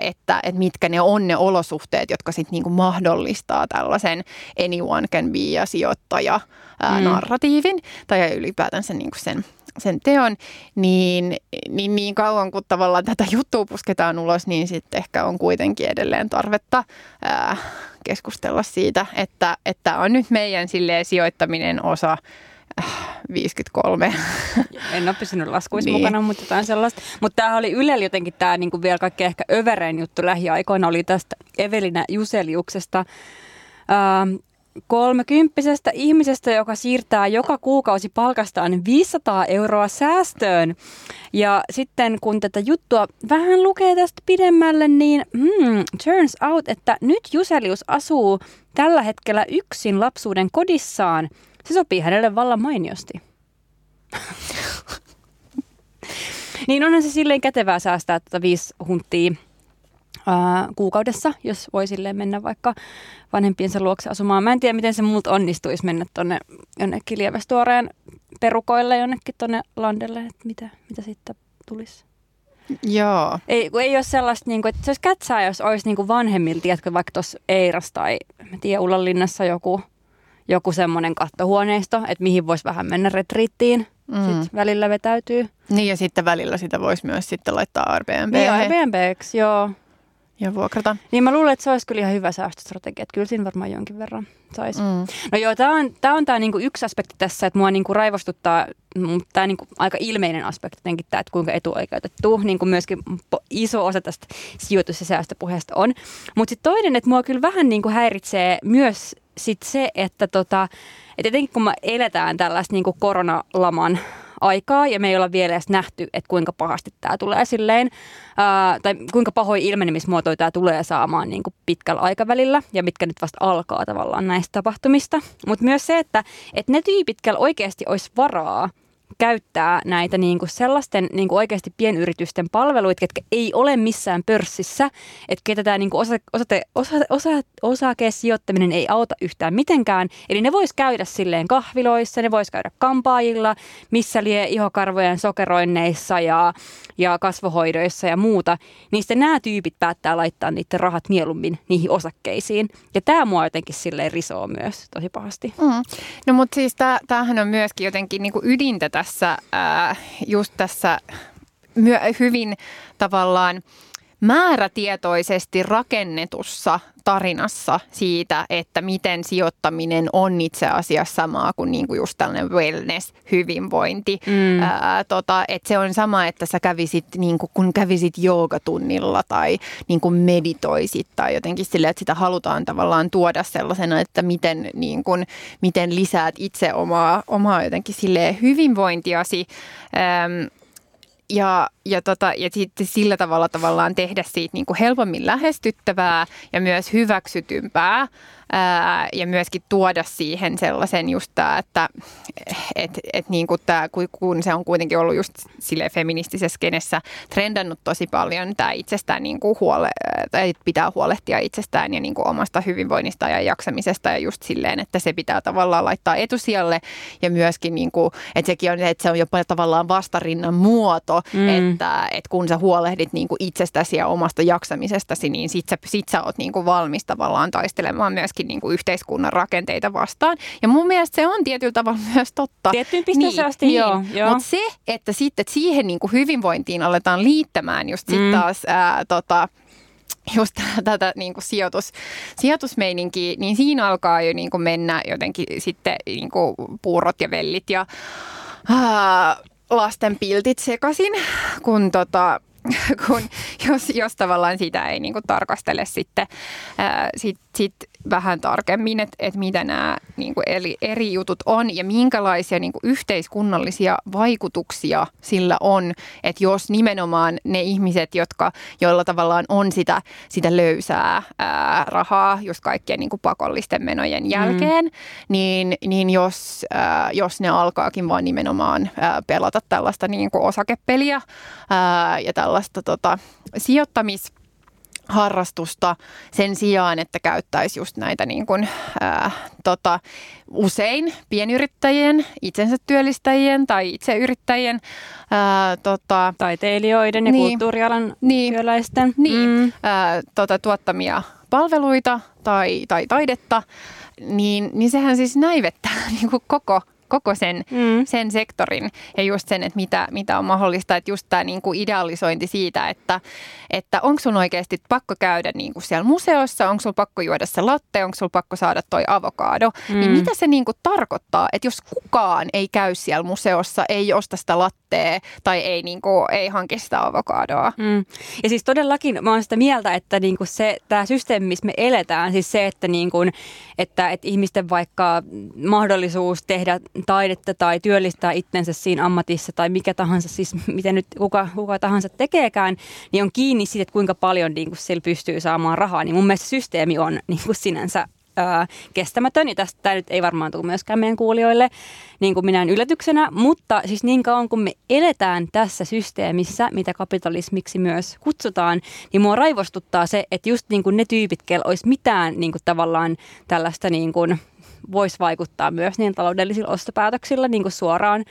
että, että mitkä ne on ne olosuhteet, jotka sitten niin kuin mahdollistaa tällaisen anyone can be ja sijoittaja mm. narratiivin tai ylipäätänsä niin kuin sen sen teon, niin, niin niin kauan kuin tavallaan tätä juttua pusketaan ulos, niin sitten ehkä on kuitenkin edelleen tarvetta ää, keskustella siitä, että, että on nyt meidän silleen sijoittaminen osa 53. Äh, [LAUGHS] en ole pysynyt laskuissa niin. mukana, mutta jotain sellaista. Mutta tämä oli Ylellä jotenkin tämä niinku vielä kaikkein ehkä överein juttu lähiaikoina oli tästä Evelina Juseliuksesta. Ähm, kolmekymppisestä ihmisestä, joka siirtää joka kuukausi palkastaan 500 euroa säästöön. Ja sitten kun tätä juttua vähän lukee tästä pidemmälle, niin hmm, turns out, että nyt Juselius asuu tällä hetkellä yksin lapsuuden kodissaan. Se sopii hänelle vallan mainiosti. [LAUGHS] niin onhan se silleen kätevää säästää tätä viisi hunttia ää, kuukaudessa, jos voi silleen mennä vaikka vanhempiensa luokse asumaan. Mä en tiedä, miten se multa onnistuisi mennä tonne jonnekin lievästuoreen perukoille jonnekin tonne landelle, että mitä, mitä sitten tulisi. Joo. Ei, kun ei ole sellaista, niin kuin, että se olisi kätsää, jos olisi niin kuin vanhemmilta, tiedätkö, vaikka tuossa Eiras tai mä tiedän, Ullanlinnassa joku, joku semmoinen kattohuoneisto, että mihin voisi vähän mennä retriittiin. Mm. Sitten välillä vetäytyy. Niin ja sitten välillä sitä voisi myös sitten laittaa Airbnb. Niin Airbnbksi, joo. Ja vuokrata. Niin mä luulen, että se olisi kyllä ihan hyvä säästöstrategia, että kyllä siinä varmaan jonkin verran saisi. Mm. No joo, tämä on tämä on tää niinku yksi aspekti tässä, että mua niinku raivostuttaa, tämä niinku aika ilmeinen aspekti jotenkin tämä, että kuinka etuoikeutettu, niin kuin myöskin iso osa tästä sijoitus- ja säästöpuheesta on. Mutta sitten toinen, että mua kyllä vähän niinku häiritsee myös sit se, että tota, et etenkin kun me eletään tällaista niinku koronalaman aikaa ja me ei olla vielä edes nähty, että kuinka pahasti tämä tulee silleen, ää, tai kuinka pahoin ilmenemismuotoja tämä tulee saamaan niin kuin pitkällä aikavälillä ja mitkä nyt vasta alkaa tavallaan näistä tapahtumista. Mutta myös se, että, että ne tyypit, oikeasti olisi varaa käyttää näitä niin kuin sellaisten niin kuin oikeasti pienyritysten palveluita, ketkä ei ole missään pörssissä, että ketä tämä niin kuin osa, osate, osa, osa, osakesijoittaminen ei auta yhtään mitenkään. Eli ne vois käydä silleen kahviloissa, ne vois käydä kampaajilla, missä lie ihokarvojen sokeroinneissa ja, ja kasvohoidoissa ja muuta. Niistä nämä tyypit päättää laittaa niiden rahat mieluummin niihin osakkeisiin. Ja tämä mua jotenkin silleen risoo myös tosi pahasti. Mm. No mutta siis tämähän on myöskin jotenkin niin kuin ydintä tässä, ää, just tässä myö, hyvin tavallaan määrätietoisesti rakennetussa tarinassa siitä, että miten sijoittaminen on itse asiassa samaa kuin, niin kuin just tällainen wellness, hyvinvointi. Mm. Ää, tota, että se on sama, että sä kävisit, niin kuin, kun kävisit joogatunnilla tai niin kuin meditoisit tai jotenkin sille, että sitä halutaan tavallaan tuoda sellaisena, että miten, niin kuin, miten lisäät itse omaa, omaa jotenkin hyvinvointiasi. Ähm, ja, ja, tota, ja sitten sillä tavalla tavallaan tehdä siitä niin kuin helpommin lähestyttävää ja myös hyväksytympää ää, ja myöskin tuoda siihen sellaisen just tämä, että et, et niin kuin tämä, kun se on kuitenkin ollut just sille feministisessä kenessä trendannut tosi paljon tämä itsestään niin kuin huole, tai pitää huolehtia itsestään ja niin kuin omasta hyvinvoinnista ja jaksamisesta ja just silleen, että se pitää tavallaan laittaa etusijalle ja myöskin niin kuin, että sekin on, että se on jopa tavallaan vastarinnan muoto, mm. että, että kun sä huolehdit niin kuin itsestäsi ja omasta jaksamisestasi, niin sit sä, sit sä oot niin kuin valmis tavallaan taistelemaan myöskin niin kuin yhteiskunnan rakenteita vastaan. Ja mun mielestä se on tietyllä tavalla [LAUGHS] myös totta. Tiettyyn pisteeseen niin, asti, niin. joo. joo. Mutta se, että sitten että siihen niin kuin hyvinvointiin aletaan liittämään just mm. sitten taas ää, tota, just [LAUGHS] tätä niin kuin sijoitus, sijoitusmeininkiä, niin siinä alkaa jo niin kuin mennä jotenkin sitten niin kuin puurot ja vellit ja ää, lasten piltit sekaisin, kun tota, kun jos, jos tavallaan sitä ei niin kuin tarkastele sitten ää, sit, sit vähän tarkemmin, että, että mitä nämä niin kuin eri, jutut on ja minkälaisia niin kuin yhteiskunnallisia vaikutuksia sillä on, että jos nimenomaan ne ihmiset, jotka, joilla tavallaan on sitä, sitä löysää ää, rahaa just kaikkien niin kuin pakollisten menojen mm. jälkeen, mm. niin, niin jos, ää, jos ne alkaakin vaan nimenomaan ää, pelata tällaista niin kuin osakepeliä ää, ja tällaista tota, sijoittamis harrastusta sen sijaan, että käyttäisi just näitä niin kuin, ää, tota, usein pienyrittäjien, itsensä työllistäjien tai itseyrittäjien ää, tota, taiteilijoiden ja niin, kulttuurialan niin, työläisten. Niin, mm. ää, tota, tuottamia palveluita tai, tai taidetta, niin, niin sehän siis näivettää [LAUGHS] niin kuin koko koko sen, mm. sen sektorin ja just sen, että mitä, mitä on mahdollista. Että just tämä niin kuin idealisointi siitä, että, että onko sun oikeasti pakko käydä niin kuin siellä museossa, onko sun pakko juoda se latte, onko sun pakko saada toi avokado. Niin mm. Niin mitä se niin kuin tarkoittaa, että jos kukaan ei käy siellä museossa, ei osta sitä lattea tai ei, niin kuin, ei hanki sitä avokadoa. Mm. Ja siis todellakin mä oon sitä mieltä, että niin kuin se, tämä systeemi, missä me eletään, siis se, että, niin kuin, että, että ihmisten vaikka mahdollisuus tehdä taidetta tai työllistää itsensä siinä ammatissa tai mikä tahansa, siis miten nyt kuka, kuka tahansa tekeekään, niin on kiinni siitä, että kuinka paljon niin kuin sillä pystyy saamaan rahaa. Niin mun mielestä systeemi on niin kuin sinänsä ää, kestämätön, ja tästä tämä nyt ei varmaan tule myöskään meidän kuulijoille niin kuin minä yllätyksenä, mutta siis niin kauan kun me eletään tässä systeemissä, mitä kapitalismiksi myös kutsutaan, niin mua raivostuttaa se, että just niin kuin ne tyypit, kello olisi mitään niin kuin tavallaan tällaista niin kuin voisi vaikuttaa myös niin taloudellisilla ostopäätöksillä niin kuin suoraan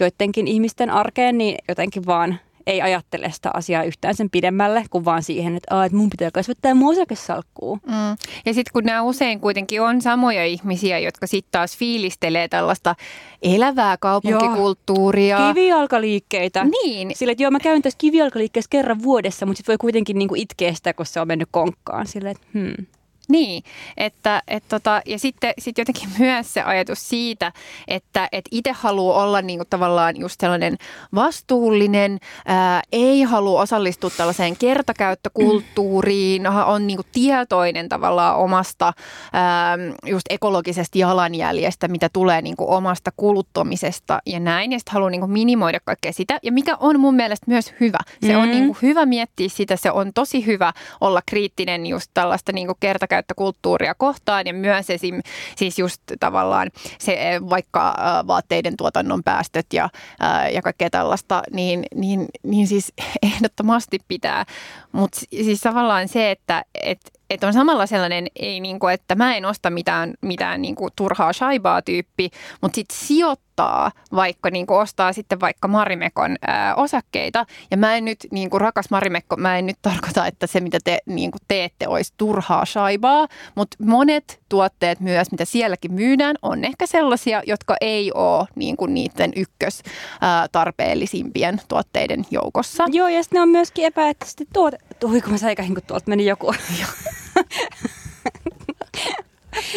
joidenkin ihmisten arkeen, niin jotenkin vaan ei ajattele sitä asiaa yhtään sen pidemmälle kuin vaan siihen, että, Aa, että mun pitää kasvattaa mun osakesalkkuu. Mm. Ja sitten kun nämä usein kuitenkin on samoja ihmisiä, jotka sitten taas fiilistelee tällaista elävää kaupunkikulttuuria. Joo, kivijalkaliikkeitä. Niin. Sillä, että joo, mä käyn tässä kivijalkaliikkeessä kerran vuodessa, mutta sitten voi kuitenkin niinku itkeä sitä, kun se on mennyt konkkaan. Sillä, että, hmm. Niin, että, et tota, ja sitten sit jotenkin [LAUGHS] myös se ajatus siitä, että et itse haluaa olla niinku tavallaan just sellainen vastuullinen, ää, ei halua osallistua tällaiseen kertakäyttökulttuuriin, on niinku tietoinen tavallaan omasta ää, just ekologisesta jalanjäljestä, mitä tulee niinku omasta kuluttamisesta ja näin, ja sitten haluaa niinku minimoida kaikkea sitä, ja mikä on mun mielestä myös hyvä. Se mm-hmm. on niinku hyvä miettiä sitä, se on tosi hyvä olla kriittinen just tällaista niinku kertakäyttöä käyttökulttuuria kohtaan ja myös esim. siis just tavallaan se eh, vaikka äh, vaatteiden tuotannon päästöt ja, äh, ja kaikkea tällaista, niin, niin, niin siis [LAUGHS] ehdottomasti pitää. Mutta siis tavallaan se, että et, et on samalla sellainen, ei niinku, että mä en osta mitään, mitään niinku turhaa shaibaa tyyppi, mutta sitten sijoittaa vaikka niinku ostaa sitten vaikka Marimekon ää, osakkeita. Ja mä en nyt, niinku rakas Marimekko, mä en nyt [LAUGHS] tarkoita, että se mitä te niinku teette olisi turhaa shaibaa, mutta monet tuotteet myös, mitä sielläkin myydään, on ehkä sellaisia, jotka ei ole niinku niiden ykkös ää, tarpeellisimpien tuotteiden joukossa. Joo, ja sitten ne on myöskin epäeettisesti tuotettu Ui, kun mä säikähin, kun tuolta meni joku. [LAUGHS]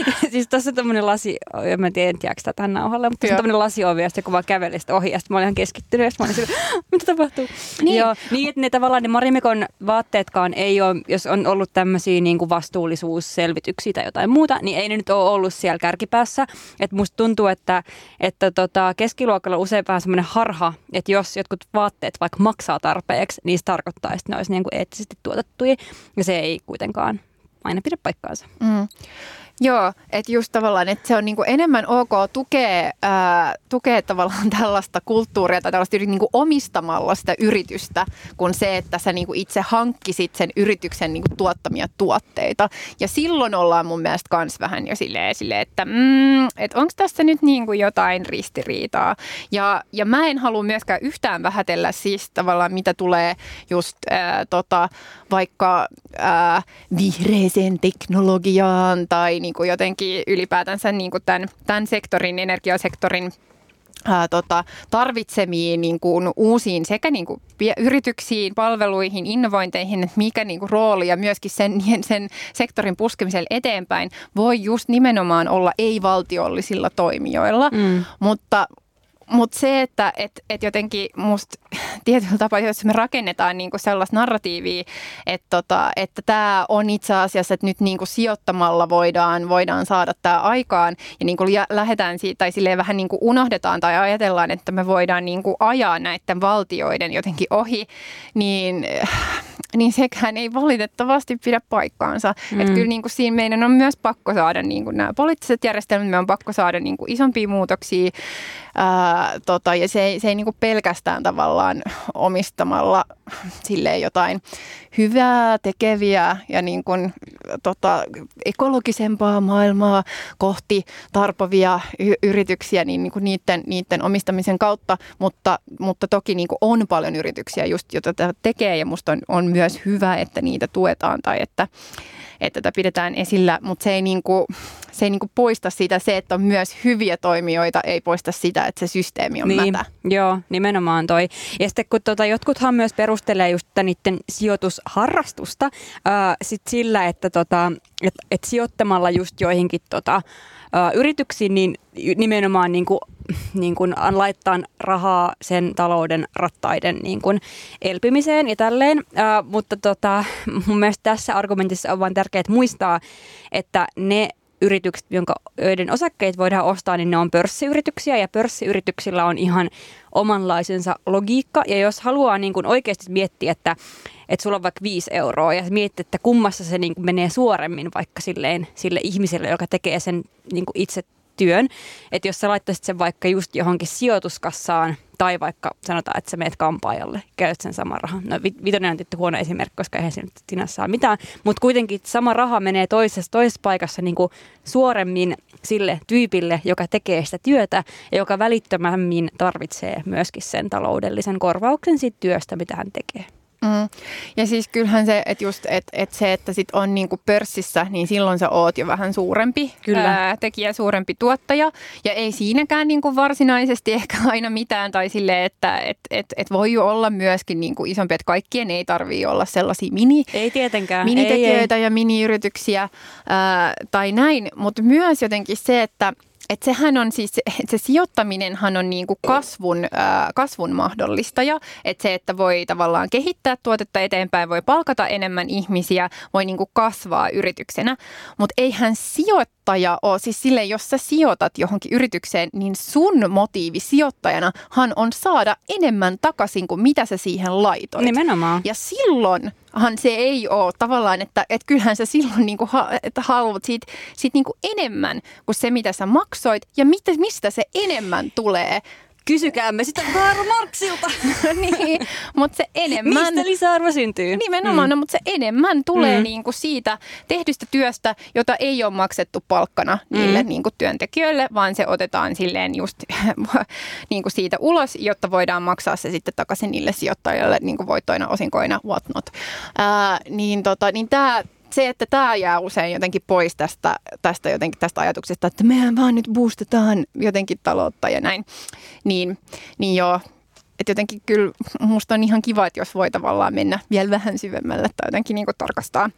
[LAUGHS] siis tuossa on tämmöinen lasi, ja mä en tiedä, sitä tähän nauhalle, mutta tuossa on tämmöinen lasiovi, ja sitten kun vaan käveli sitä ohi, ja sitten mä olin ihan keskittynyt, ja mä olin sille, mitä tapahtuu? Niin. Joo, niin, että ne tavallaan ne Marimekon vaatteetkaan ei ole, jos on ollut tämmöisiä niin kuin vastuullisuusselvityksiä tai jotain muuta, niin ei ne nyt ole ollut siellä kärkipäässä. Että musta tuntuu, että, että tota, keskiluokalla on usein vähän semmoinen harha, että jos jotkut vaatteet vaikka maksaa tarpeeksi, niin se tarkoittaa, että ne olisi niin kuin eettisesti tuotettuja, ja se ei kuitenkaan aina pidä paikkaansa. Mm. Joo, että just tavallaan, että se on niinku enemmän ok tukea, ää, tukea tavallaan [LAUGHS] tällaista kulttuuria tai tällaista niinku omistamalla sitä yritystä, kuin se, että sä niinku itse hankkisit sen yrityksen niinku tuottamia tuotteita. Ja silloin ollaan mun mielestä kans vähän jo silleen, silleen että mm, et onko tässä nyt niinku jotain ristiriitaa. Ja, ja mä en halua myöskään yhtään vähätellä siis tavallaan, mitä tulee just ää, tota, vaikka ää, vihreeseen teknologiaan tai niin kuin jotenkin ylipäätänsä niin kuin tämän, tämän sektorin, energiasektorin ää, tota, tarvitsemiin niin kuin, uusiin sekä niin kuin, yrityksiin, palveluihin, innovointeihin, että mikä niin kuin, rooli ja myöskin sen, [LAUGHS] sen sektorin puskemisella eteenpäin voi just nimenomaan olla ei-valtiollisilla toimijoilla, mm. mutta mutta se, että et, et jotenkin musta [LAUGHS] tietyllä tapaa, jos me rakennetaan niinku sellaista narratiivia, että tota, että tämä on itse asiassa, että nyt niinku sijoittamalla voidaan, voidaan saada tämä aikaan ja niinku lähdetään siitä, tai silleen vähän niinku unohdetaan tai ajatellaan, että me voidaan niinku ajaa näiden valtioiden jotenkin ohi, niin niin sekään ei valitettavasti pidä paikkaansa. Mm. Että kyllä niin kuin siinä meidän on myös pakko saada niin kuin nämä poliittiset järjestelmät, me on pakko saada niin kuin isompia muutoksia. Ää, tota, ja se ei, se ei niin kuin pelkästään tavallaan omistamalla silleen jotain hyvää tekeviä ja niin kuin, tota, ekologisempaa maailmaa kohti tarpovia y- yrityksiä niin, niin kuin niiden, niiden omistamisen kautta, mutta, mutta toki niin kuin on paljon yrityksiä just, joita tekee ja musta on, on myös hyvä, että niitä tuetaan tai että, että tätä pidetään esillä, mutta se ei, niin kuin, se ei niin kuin poista sitä, se, että on myös hyviä toimijoita, ei poista sitä, että se systeemi on niin, mätä. Joo, nimenomaan toi. Ja sitten kun tota, jotkuthan myös perustelee just niiden sijoitusharrastusta ää, sit sillä, että tota, et, et sijoittamalla just joihinkin tota, ää, yrityksiin, niin nimenomaan niin kuin, [LAUGHS] niin kuin laittaa rahaa sen talouden rattaiden niin kuin elpymiseen ja tälleen. Ää, mutta tota, [LAUGHS] mun mielestä tässä argumentissa on vain tärkeää muistaa, että ne yritykset, jonka, joiden osakkeet voidaan ostaa, niin ne on pörssiyrityksiä ja pörssiyrityksillä on ihan omanlaisensa logiikka. Ja jos haluaa niin kuin oikeasti miettiä, että, että sulla on vaikka 5 euroa ja miettiä, että kummassa se niin kuin menee suoremmin vaikka silleen, sille ihmiselle, joka tekee sen niin kuin itse työn. Että jos sä laittaisit sen vaikka just johonkin sijoituskassaan tai vaikka sanotaan, että sä meet kampaajalle, käyt sen saman rahan. No vitonen on tietty huono esimerkki, koska eihän se nyt saa mitään. Mutta kuitenkin sama raha menee toisessa, toisessa paikassa niin kuin suoremmin sille tyypille, joka tekee sitä työtä ja joka välittömämmin tarvitsee myöskin sen taloudellisen korvauksen siitä työstä, mitä hän tekee. Mm. Ja siis kyllähän se, että just et, et se, että sit on niinku pörssissä, niin silloin sä oot jo vähän suurempi Kyllä. Ää, tekijä, suurempi tuottaja. Ja ei siinäkään niinku varsinaisesti [LAUGHS] ehkä aina mitään. Tai sille, että et, et, et voi jo olla myöskin niinku isompi, että kaikkien ei tarvii olla sellaisia mini, ei tietenkään. minitekijöitä ei, ei. ja miniyrityksiä ää, tai näin. Mutta myös jotenkin se, että et sehän on siis, se sijoittaminenhan on niin kuin kasvun, ää, kasvun mahdollistaja. Että se, että voi tavallaan kehittää tuotetta eteenpäin, voi palkata enemmän ihmisiä, voi niin kuin kasvaa yrityksenä. Mutta eihän sijoittaja ole, siis sille jos sä sijoitat johonkin yritykseen, niin sun motiivi sijoittajanahan on saada enemmän takaisin kuin mitä sä siihen laitoit. Nimenomaan. Ja silloin han se ei ole tavallaan, että, että kyllähän sä silloin niin kuin, että haluat siitä, siitä niin kuin enemmän kuin se, mitä sä maksoit ja mitä, mistä se enemmän tulee. Kysykäämme sitä Karl Marksilta. [LAUGHS] niin, mutta se enemmän... Mistä lisäarvo syntyy? Nimenomaan, mm. no, mutta se enemmän tulee mm. niin kuin siitä tehdystä työstä, jota ei ole maksettu palkkana niille mm. niin kuin työntekijöille, vaan se otetaan silleen just [LAUGHS] niin kuin siitä ulos, jotta voidaan maksaa se sitten takaisin niille sijoittajille niin kuin voittoina, osinkoina, whatnot. Ää, niin tota, niin tämä se, että tämä jää usein jotenkin pois tästä, tästä, jotenkin tästä ajatuksesta, että mehän vaan nyt boostetaan jotenkin taloutta ja näin, niin, niin joo, et jotenkin kyllä musta on ihan kiva, että jos voi tavallaan mennä vielä vähän syvemmälle tai jotenkin niin tarkastaa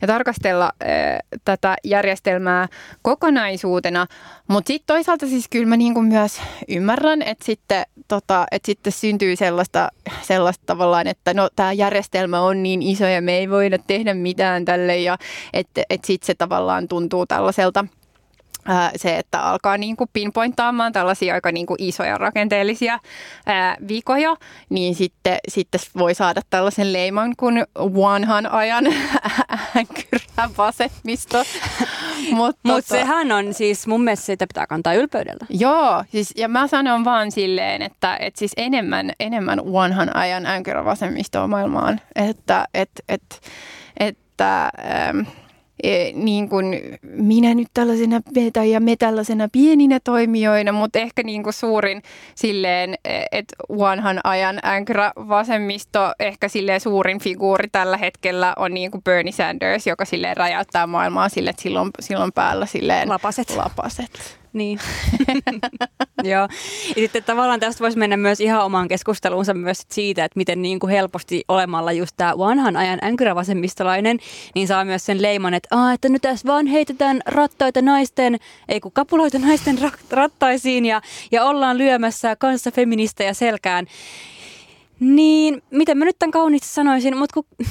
ja tarkastella ää, tätä järjestelmää kokonaisuutena. Mutta sitten toisaalta siis kyllä mä niin myös ymmärrän, että sitten, tota, että sitten syntyy sellaista, sellaista tavallaan, että no tämä järjestelmä on niin iso ja me ei voida tehdä mitään tälle ja että et sitten se tavallaan tuntuu tällaiselta – se, että alkaa niin kuin pinpointtaamaan tällaisia aika niin kuin isoja rakenteellisia ää, vikoja, niin sitten, sitten voi saada tällaisen leiman kuin vanhan ajan [LAUGHS] änkyrä vasemmisto. [LAUGHS] Mutta Mut tota, sehän on siis, mun mielestä sitä pitää kantaa ylpeydellä. Joo, siis, ja mä sanon vaan silleen, että et siis enemmän, enemmän vanhan ajan änkyrä vasemmistoa maailmaan, että et, et, että... Ähm, niin kuin minä nyt tällaisena tai ja me tällaisena pieninä toimijoina, mutta ehkä niin kuin suurin silleen, e, että vanhan ajan änkyrä vasemmisto, ehkä silleen suurin figuuri tällä hetkellä on niin kuin Bernie Sanders, joka silleen räjäyttää maailmaa sille, että silloin, silloin päällä silleen lapaset. lapaset. Niin. [LAUGHS] Joo. Ja sitten tavallaan tästä voisi mennä myös ihan omaan keskusteluunsa myös siitä, että miten niin kuin helposti olemalla just tämä vanhan ajan änkyrävasemmistolainen, niin saa myös sen leiman, että, Aa, että nyt tässä vaan heitetään rattaita naisten, ei kun kapuloita naisten rattaisiin ja, ja ollaan lyömässä kanssa feministejä selkään. Niin, miten mä nyt tämän kauniisti sanoisin, mutta kun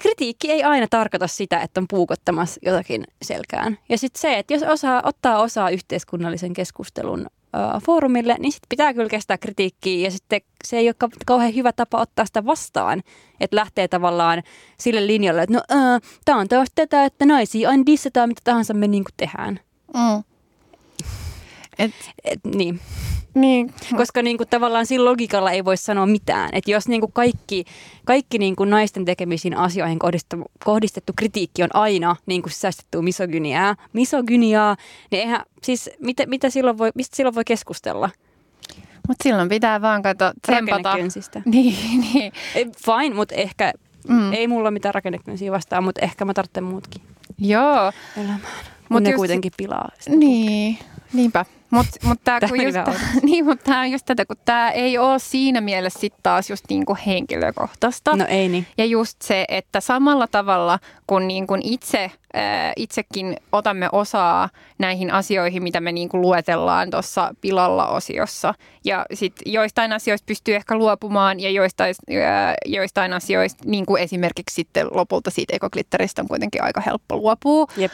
kritiikki ei aina tarkoita sitä, että on puukottamassa jotakin selkään. Ja sitten se, että jos osaa, ottaa osaa yhteiskunnallisen keskustelun äh, foorumille, niin sitten pitää kyllä kestää kritiikkiä ja sitten se ei ole kauhean hyvä tapa ottaa sitä vastaan, että lähtee tavallaan sille linjalle, että no äh, tämä on taas tätä, että naisia aina dissataan mitä tahansa me niin tehdään. Mm. Et, et, niin. Niin. Koska niin kuin, tavallaan sillä logiikalla ei voi sanoa mitään. Että jos niin kuin kaikki, kaikki niin kuin naisten tekemisiin asioihin kohdistettu, kohdistettu kritiikki on aina niin kuin säästetty misogyniaa, misogyniaa, niin eihän, siis mitä, mitä silloin voi, mistä silloin voi keskustella? Mutta silloin pitää vaan katsoa, tsempata. [LAUGHS] Niin, niin. Fine, mutta ehkä mm. ei mulla mitään rakennekyönsiä vastaan, mutta ehkä mä tarvitsen muutkin. Joo. Elämään. Mutta ne just... kuitenkin pilaa. Sitä niin, niinpä. Mutta mut tämä just, [LAUGHS] niin, mut on just tätä, kun tämä ei ole siinä mielessä sitten taas just niinku henkilökohtaista. No ei niin. Ja just se, että samalla tavalla kun niinku itse itsekin otamme osaa näihin asioihin, mitä me niin kuin luetellaan tuossa pilalla-osiossa. Ja sitten joistain asioista pystyy ehkä luopumaan ja joistain, joistain asioista, niin kuin esimerkiksi sitten lopulta siitä ekoklitteristä on kuitenkin aika helppo luopua. Yep.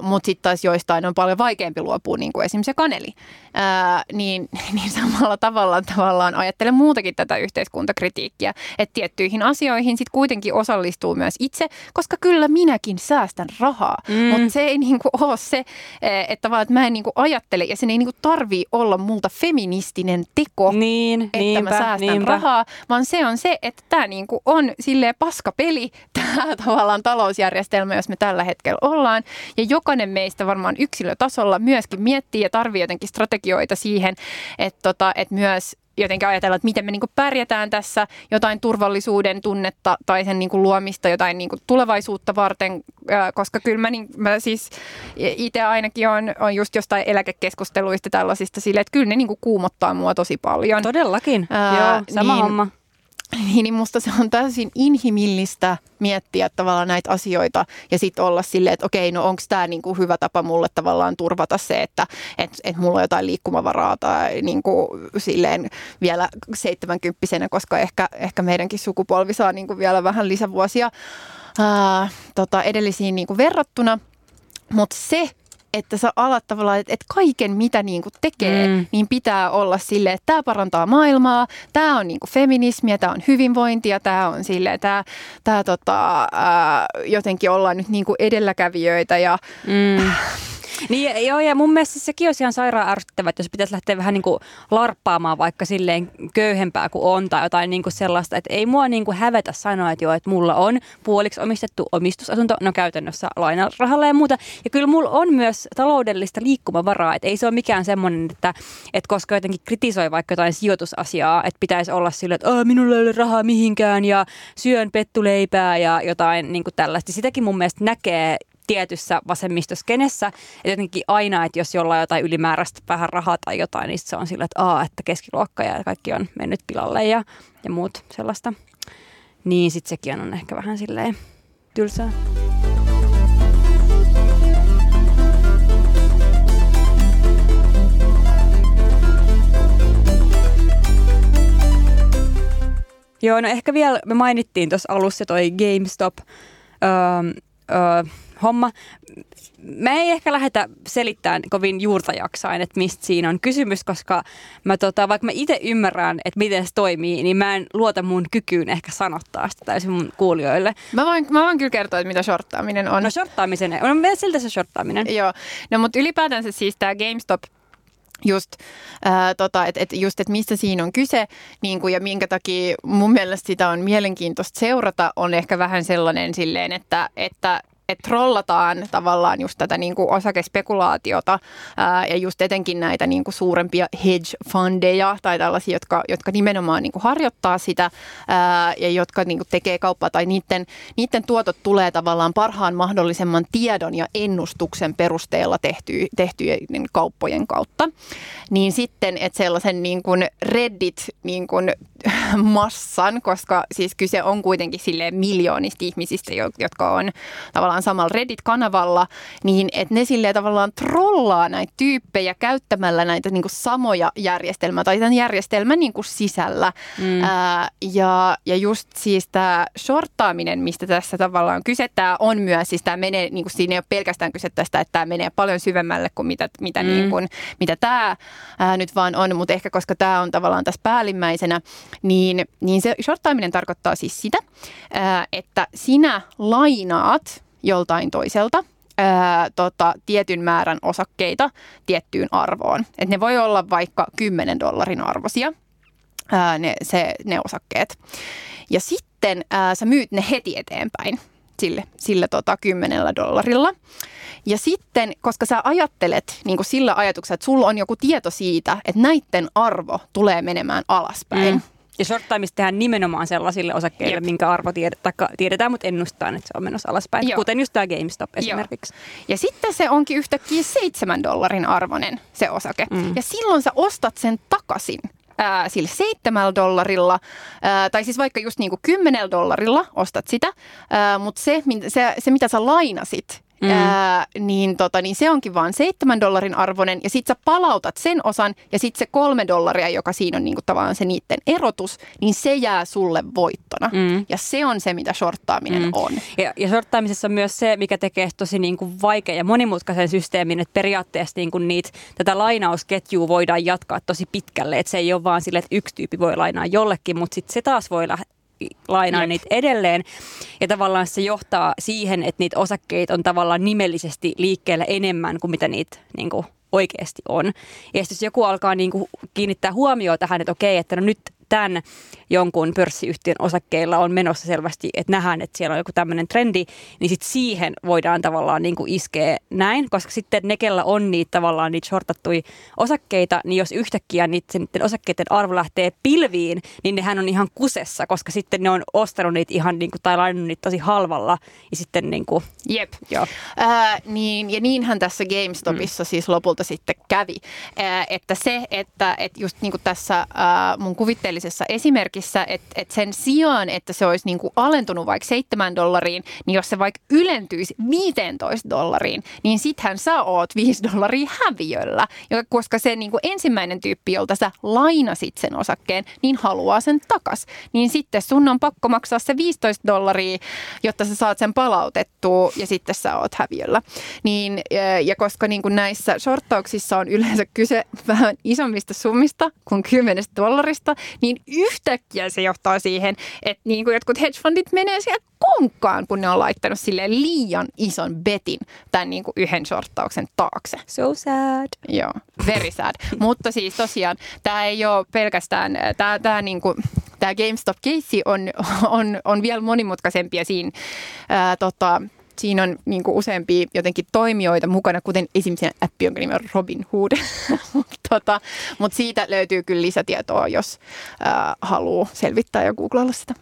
Mutta sitten taas joistain on paljon vaikeampi luopua, niin kuin esimerkiksi se kaneli. Ää, niin, [LAUGHS] niin samalla tavalla tavallaan ajattelen muutakin tätä yhteiskuntakritiikkiä, että tiettyihin asioihin sitten kuitenkin osallistuu myös itse, koska kyllä minäkin säästän säästän rahaa. Mm. Mutta se ei [LAUGHS] niinku ole se, e, että vaan että mä en niinku ajattele ja sen ei niinku tarvii olla multa feministinen teko, niin, että niinpä, mä säästän niinpä. rahaa, vaan se on se, että tämä niinku on silleen paskapeli, [LAUGHS] tämä tavallaan talousjärjestelmä, jos me tällä hetkellä ollaan. Ja jokainen meistä varmaan yksilötasolla myöskin miettii ja tarvii jotenkin strategioita siihen, että, tota, että myös jotenkin ajatella, että miten me niin pärjätään tässä, jotain turvallisuuden tunnetta tai sen niin luomista jotain niin tulevaisuutta varten, koska kyllä mä, niin, mä siis itse ainakin on, on just jostain eläkekeskusteluista tällaisista sille, että kyllä ne niin kuumottaa mua tosi paljon. Todellakin, Ää, joo, sama niin, homma. Niin, niin musta se on täysin inhimillistä miettiä tavallaan näitä asioita ja sitten olla silleen, että okei, no onko tämä niinku hyvä tapa mulle tavallaan turvata se, että et, et mulla on jotain liikkumavaraa tai niinku silleen vielä seitsemänkymppisenä, koska ehkä, ehkä meidänkin sukupolvi saa niinku vielä vähän lisävuosia ää, tota, edellisiin niinku verrattuna. Mutta se, että sä alat tavallaan, että, että kaiken mitä niin kuin tekee, mm. niin pitää olla sille, että tämä parantaa maailmaa, tämä on niin kuin feminismiä, tämä on hyvinvointia, tämä on sille, tämä, tämä tota, ää, jotenkin ollaan nyt niin kuin edelläkävijöitä ja mm. [SIGHS] Niin joo, ja mun mielestä sekin olisi ihan sairaan ärsyttävää, että jos pitäisi lähteä vähän niin kuin larppaamaan vaikka silleen köyhempää kuin on tai jotain niin kuin sellaista, että ei mua niin kuin hävetä sanoa, että joo, että mulla on puoliksi omistettu omistusasunto, no käytännössä lainarahalla ja muuta. Ja kyllä mulla on myös taloudellista liikkumavaraa, että ei se ole mikään semmoinen, että, että koska jotenkin kritisoi vaikka jotain sijoitusasiaa, että pitäisi olla sillä, että minulla ei ole rahaa mihinkään ja syön pettuleipää ja jotain niin kuin tällaista. Sitäkin mun mielestä näkee tietyssä vasemmistoskenessä. Että jotenkin aina, että jos jollain jotain ylimääräistä vähän rahaa tai jotain, niin se on sillä, että, aa, että keskiluokka ja kaikki on mennyt pilalle ja, ja muut sellaista. Niin sitten sekin on ehkä vähän silleen tylsää. Joo, no ehkä vielä me mainittiin tuossa alussa toi GameStop öö, öö, homma. Mä ei ehkä lähdetä selittämään kovin juurta jaksain, että mistä siinä on kysymys, koska mä tota, vaikka mä itse ymmärrän, että miten se toimii, niin mä en luota mun kykyyn ehkä sanottaa sitä täysin mun kuulijoille. Mä voin, mä voin kyllä kertoa, että mitä shorttaaminen on. No shorttaamisen, on siltä se shorttaaminen. Joo, no mutta ylipäätänsä siis tämä GameStop just, ää, tota, että et just, että mistä siinä on kyse niin kuin, ja minkä takia mun mielestä sitä on mielenkiintoista seurata, on ehkä vähän sellainen silleen, että, että että trollataan tavallaan just tätä niin kuin osakespekulaatiota ää, ja just etenkin näitä niin kuin suurempia hedge-fundeja tai tällaisia, jotka, jotka nimenomaan niin kuin harjoittaa sitä ää, ja jotka niin kuin tekee kauppaa tai niiden, niiden tuotot tulee tavallaan parhaan mahdollisemman tiedon ja ennustuksen perusteella tehty, tehtyjen kauppojen kautta. Niin sitten, että sellaisen niin kuin Reddit niin kuin massan, koska siis kyse on kuitenkin silleen miljoonista ihmisistä, jotka on tavallaan samalla Reddit-kanavalla, niin että ne silleen tavallaan trollaa näitä tyyppejä käyttämällä näitä niin kuin samoja järjestelmää tai tämän järjestelmän niin kuin sisällä. Mm. Ää, ja, ja just siis tämä shorttaaminen, mistä tässä tavallaan kyse, tämä on myös, siis tämä menee, niin kuin siinä ei ole pelkästään kyse tästä, että tämä menee paljon syvemmälle kuin mitä, mitä, mm. niin kuin, mitä tämä ää, nyt vaan on, mutta ehkä koska tämä on tavallaan tässä päällimmäisenä, niin, niin se shorttaaminen tarkoittaa siis sitä, että sinä lainaat joltain toiselta ää, tota, tietyn määrän osakkeita tiettyyn arvoon. Et ne voi olla vaikka 10 dollarin arvoisia, ää, ne, se, ne osakkeet. Ja sitten ää, sä myyt ne heti eteenpäin sille, sille tota, 10 dollarilla. Ja sitten, koska sä ajattelet niin sillä ajatuksella, että sulla on joku tieto siitä, että näiden arvo tulee menemään alaspäin. Mm ja shorttaamista tehdään nimenomaan sellaisille osakkeille, Jep. minkä arvo tiedetään, tiedetään, mutta ennustetaan, että se on menossa alaspäin. Joo. Kuten just tämä GameStop esimerkiksi. Joo. Ja sitten se onkin yhtäkkiä seitsemän dollarin arvonen se osake. Mm. Ja silloin sä ostat sen takaisin ää, sillä seitsemällä dollarilla, ää, tai siis vaikka just niin kuin kymmenellä dollarilla ostat sitä, ää, mutta se, se, se, mitä sä lainasit, Mm. Ää, niin, tota, niin se onkin vain seitsemän dollarin arvoinen ja sitten sä palautat sen osan ja sitten se kolme dollaria, joka siinä on niinku tavallaan se niiden erotus, niin se jää sulle voittona. Mm. Ja se on se, mitä shorttaaminen mm. on. Ja, ja shorttaamisessa on myös se, mikä tekee tosi niinku vaikea ja monimutkaisen systeemin, että periaatteessa niinku niitä, tätä lainausketjua voidaan jatkaa tosi pitkälle. Että se ei ole vaan sille, että yksi tyyppi voi lainaa jollekin, mutta sitten se taas voi lähteä lainaa Jep. niitä edelleen. Ja tavallaan se johtaa siihen, että niitä osakkeita on tavallaan nimellisesti liikkeellä enemmän kuin mitä niitä niin kuin oikeasti on. Ja jos joku alkaa niin kuin kiinnittää huomioon tähän, että okei, että no nyt tämän jonkun pörssiyhtiön osakkeilla on menossa selvästi, että nähdään, että siellä on joku tämmöinen trendi, niin sitten siihen voidaan tavallaan niin kuin iskeä näin, koska sitten ne, kellä on niitä tavallaan niitä shortattui osakkeita, niin jos yhtäkkiä niiden osakkeiden arvo lähtee pilviin, niin nehän on ihan kusessa, koska sitten ne on ostanut niitä ihan niin kuin, tai lainannut niitä tosi halvalla ja sitten niin kuin, Jep. Joo. Äh, niin, ja niinhän tässä GameStopissa mm. siis lopulta sitten kävi, äh, että se, että, että just niin kuin tässä äh, mun kuvitteellisessa esimerkissä esimerkissä, että, että sen sijaan, että se olisi niin kuin alentunut vaikka 7 dollariin, niin jos se vaikka ylentyisi 15 dollariin, niin sittenhän sä oot 5 dollaria häviöllä, koska se niin kuin ensimmäinen tyyppi, jolta sä lainasit sen osakkeen, niin haluaa sen takas. Niin sitten sun on pakko maksaa se 15 dollaria, jotta sä saat sen palautettua ja sitten sä oot häviöllä. Niin, ja koska niin kuin näissä shorttauksissa on yleensä kyse [LAUGHS] vähän isommista summista kuin 10 dollarista, niin yhtäkkiä äkkiä se johtaa siihen, että niin kuin jotkut hedgefundit menee siellä konkkaan, kun ne on laittanut sille liian ison betin tämän niin kuin yhden shorttauksen taakse. So sad. Joo, very sad. [LAUGHS] Mutta siis tosiaan tämä ei ole pelkästään, tämä, tämä, niin kuin, tämä GameStop-keissi on, on, on vielä monimutkaisempi ja siinä ää, tota, siinä on niin kuin useampia jotenkin toimijoita mukana, kuten esimerkiksi appi, jonka nimi on Robin Hood. [LAUGHS] tota, Mutta siitä löytyy kyllä lisätietoa, jos äh, haluaa selvittää ja googlailla sitä.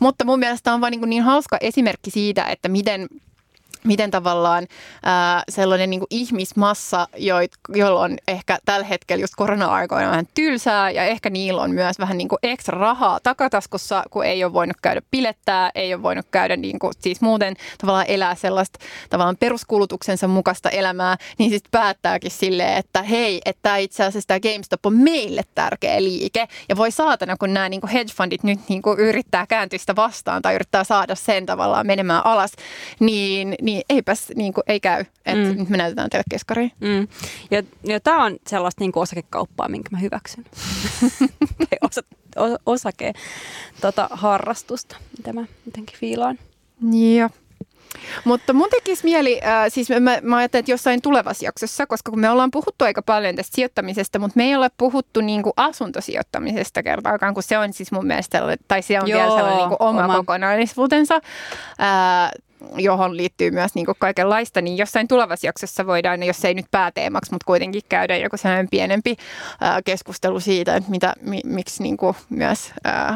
Mutta mun mielestä on vain niin, niin hauska esimerkki siitä, että miten miten tavallaan ää, sellainen niin ihmismassa, joit, joilla on ehkä tällä hetkellä just korona-aikoina vähän tylsää ja ehkä niillä on myös vähän niin kuin ekstra rahaa takataskussa, kun ei ole voinut käydä pilettää, ei ole voinut käydä niin kuin, siis muuten tavallaan elää sellaista tavallaan peruskulutuksensa mukaista elämää, niin sitten päättääkin silleen, että hei, että itse asiassa tämä GameStop on meille tärkeä liike. Ja voi saatana, kun nämä niin kuin hedge fundit nyt niin kuin yrittää kääntyä sitä vastaan tai yrittää saada sen tavallaan menemään alas, niin, niin niin eipäs niin kuin, ei käy, että mm. nyt me näytetään teille keskariin. Mm. Ja, ja tämä on sellaista niin kuin osakekauppaa, minkä mä hyväksyn. [LAUGHS] Osa, osake tota, harrastusta, mitä mä jotenkin fiilaan. Joo. Mutta mun tekisi mieli, äh, siis mä, mä ajattelen, että jossain tulevassa jaksossa, koska kun me ollaan puhuttu aika paljon tästä sijoittamisesta, mutta me ei ole puhuttu niin kuin asuntosijoittamisesta kertaakaan, kun se on siis mun mielestä, tai se on Joo, vielä sellainen niin kuin oma, oma kokonaisuutensa. Äh, johon liittyy myös niin kuin kaikenlaista, niin jossain tulevassa jaksossa voidaan, jos ei nyt pääteemaksi, mutta kuitenkin käydä joku sellainen pienempi keskustelu siitä, että mitä, mi, miksi niin kuin myös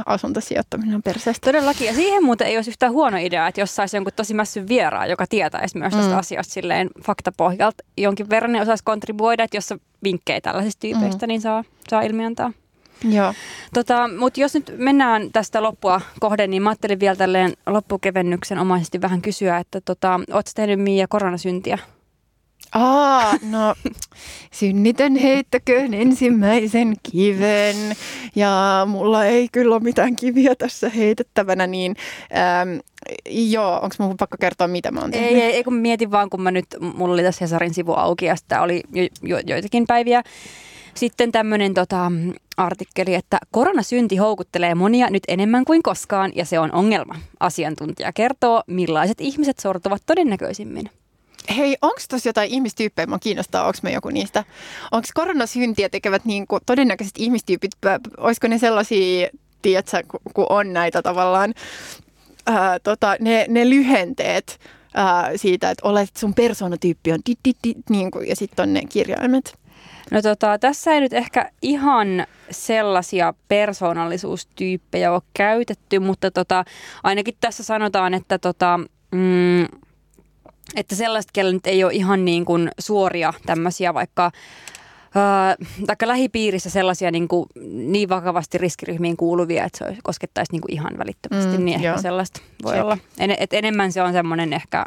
asuntosijoittaminen on perseestä. Todellakin, ja siihen muuten ei olisi yhtään huono idea, että jos saisi jonkun tosi mässyn vieraa, joka tietäisi myös tästä mm. asiasta silleen faktapohjalta jonkin verran, niin osaisi kontribuoida, että jos vinkkejä tällaisista tyypeistä, mm. niin saa, saa ilmiantaa. Joo. Tota, Mutta jos nyt mennään tästä loppua kohden, niin mä ajattelin vielä tälleen loppukevennyksen omaisesti vähän kysyä, että tota, ootko tehnyt Miia koronasyntiä? Aa, no synnitön heittäköön ensimmäisen kiven ja mulla ei kyllä ole mitään kiviä tässä heitettävänä, niin äm, joo, onko mun pakko kertoa mitä mä oon tehnyt? Ei, ei, ei kun mietin vaan, kun mä nyt, mulla oli tässä Hesarin sivu auki ja sitä oli jo, jo, joitakin päiviä sitten tämmöinen tota, artikkeli, että koronasynti houkuttelee monia nyt enemmän kuin koskaan ja se on ongelma. Asiantuntija kertoo, millaiset ihmiset sortuvat todennäköisimmin. Hei, onko tuossa jotain ihmistyyppejä, mä kiinnostaa, onko me joku niistä? Onko koronasyntiä tekevät niin kuin, todennäköiset ihmistyypit, olisiko ne sellaisia, tiedätkö, kun on näitä tavallaan, ää, tota, ne, ne lyhenteet ää, siitä, että olet, sun persoonatyyppi on dit, dit, dit, niin kuin, ja sitten on ne kirjaimet. No tota, tässä ei nyt ehkä ihan sellaisia persoonallisuustyyppejä ole käytetty, mutta tota, ainakin tässä sanotaan, että tota, mm, että sellaiset, kellä nyt ei ole ihan niin kuin suoria tämmöisiä vaikka taikka lähipiirissä sellaisia niin, kuin, niin vakavasti riskiryhmiin kuuluvia, että se koskettaisi niin kuin ihan välittömästi, mm, niin ehkä joo. sellaista voi Check. olla. En, et enemmän se on semmoinen ehkä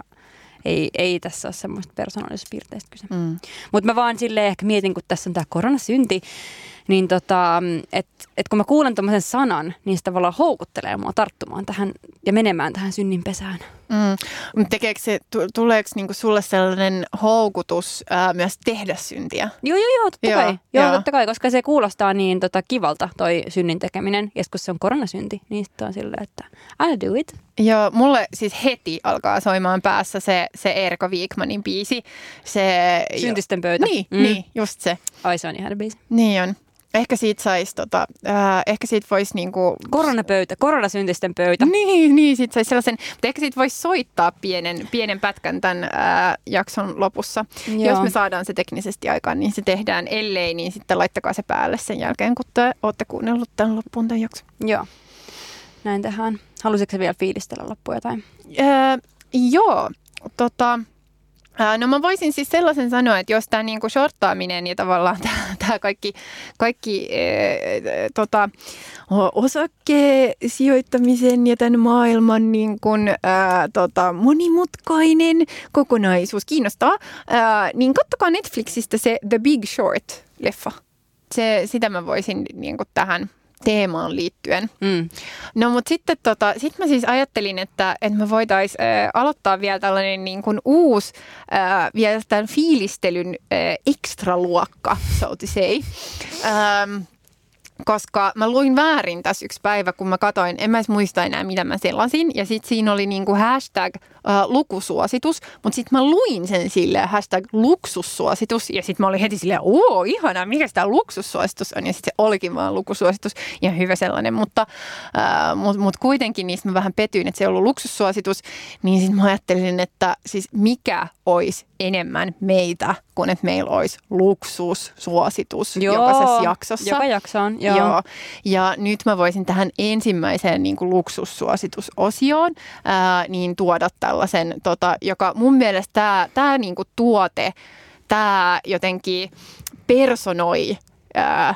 ei, ei tässä ole semmoista persoonallisuuspiirteistä kyse. Mm. Mutta mä vaan silleen ehkä mietin, kun tässä on tämä koronasynti, niin tota, että et kun mä kuulen tämmöisen sanan, niin se tavallaan houkuttelee mua tarttumaan tähän ja menemään tähän synnin pesään. Mm. Tekeekö se, tuleeko niinku sulle sellainen houkutus ää, myös tehdä syntiä? Joo, joo, joo, totta joo, kai. Joo, joo, totta kai, koska se kuulostaa niin tota, kivalta toi synnin tekeminen. Ja kun se on koronasynti, niin sitten on silleen, että I'll do it. Joo, mulle siis heti alkaa soimaan päässä se, se Erko Viikmanin biisi. Se, Syntisten pöytä. Niin, mm. niin, just se. Ai se on ihan biisi. Niin on. Ehkä siitä saisi, tota, äh, ehkä siitä voisi niinku... Koronapöytä, koronasyntisten pöytä. Niin, niin siitä saisi sellaisen, mutta ehkä siitä voisi soittaa pienen, pienen pätkän tämän äh, jakson lopussa. Joo. Jos me saadaan se teknisesti aikaan, niin se tehdään. Ellei, niin sitten laittakaa se päälle sen jälkeen, kun te olette kuunnellut tämän loppuun tämän jakson. Joo, näin tehdään. Haluaisitko vielä fiilistellä loppuun jotain? Äh, joo, tota... No mä voisin siis sellaisen sanoa, että jos tämä niinku shorttaaminen ja tavallaan tämä kaikki, kaikki ee, tota, osakesijoittamisen ja tämän maailman niin kun, ää, tota, monimutkainen kokonaisuus kiinnostaa, ää, niin kattokaa Netflixistä se The Big Short-leffa. Se, sitä mä voisin niin tähän teemaan liittyen. Mm. No mutta sitten tota, sit mä siis ajattelin, että, että me voitaisiin äh, aloittaa vielä tällainen niin kuin uusi äh, vielä tämän fiilistelyn äh, ekstraluokka, so to say. Ähm, koska mä luin väärin tässä yksi päivä, kun mä katoin, en mä edes muista enää, mitä mä selasin. Ja sitten siinä oli niinku hashtag äh, lukusuositus, mutta sitten mä luin sen sille hashtag luksussuositus. Ja sitten mä olin heti silleen, oo, ihanaa, mikä tämä luksussuositus on. Ja sitten se olikin vaan lukusuositus, ja hyvä sellainen. Mutta äh, mut, mut kuitenkin niistä mä vähän petyin, että se ei ollut luksussuositus. Niin sitten mä ajattelin, että siis mikä olisi enemmän meitä kuin että meillä olisi luksussuositus Joo, jokaisessa jaksossa. Joka jaksoon, joo. Joo. Ja nyt mä voisin tähän ensimmäiseen niin kuin luksussuositusosioon ää, niin tuoda tällaisen, tota, joka mun mielestä tämä, niin kuin tuote, tämä jotenkin personoi ää,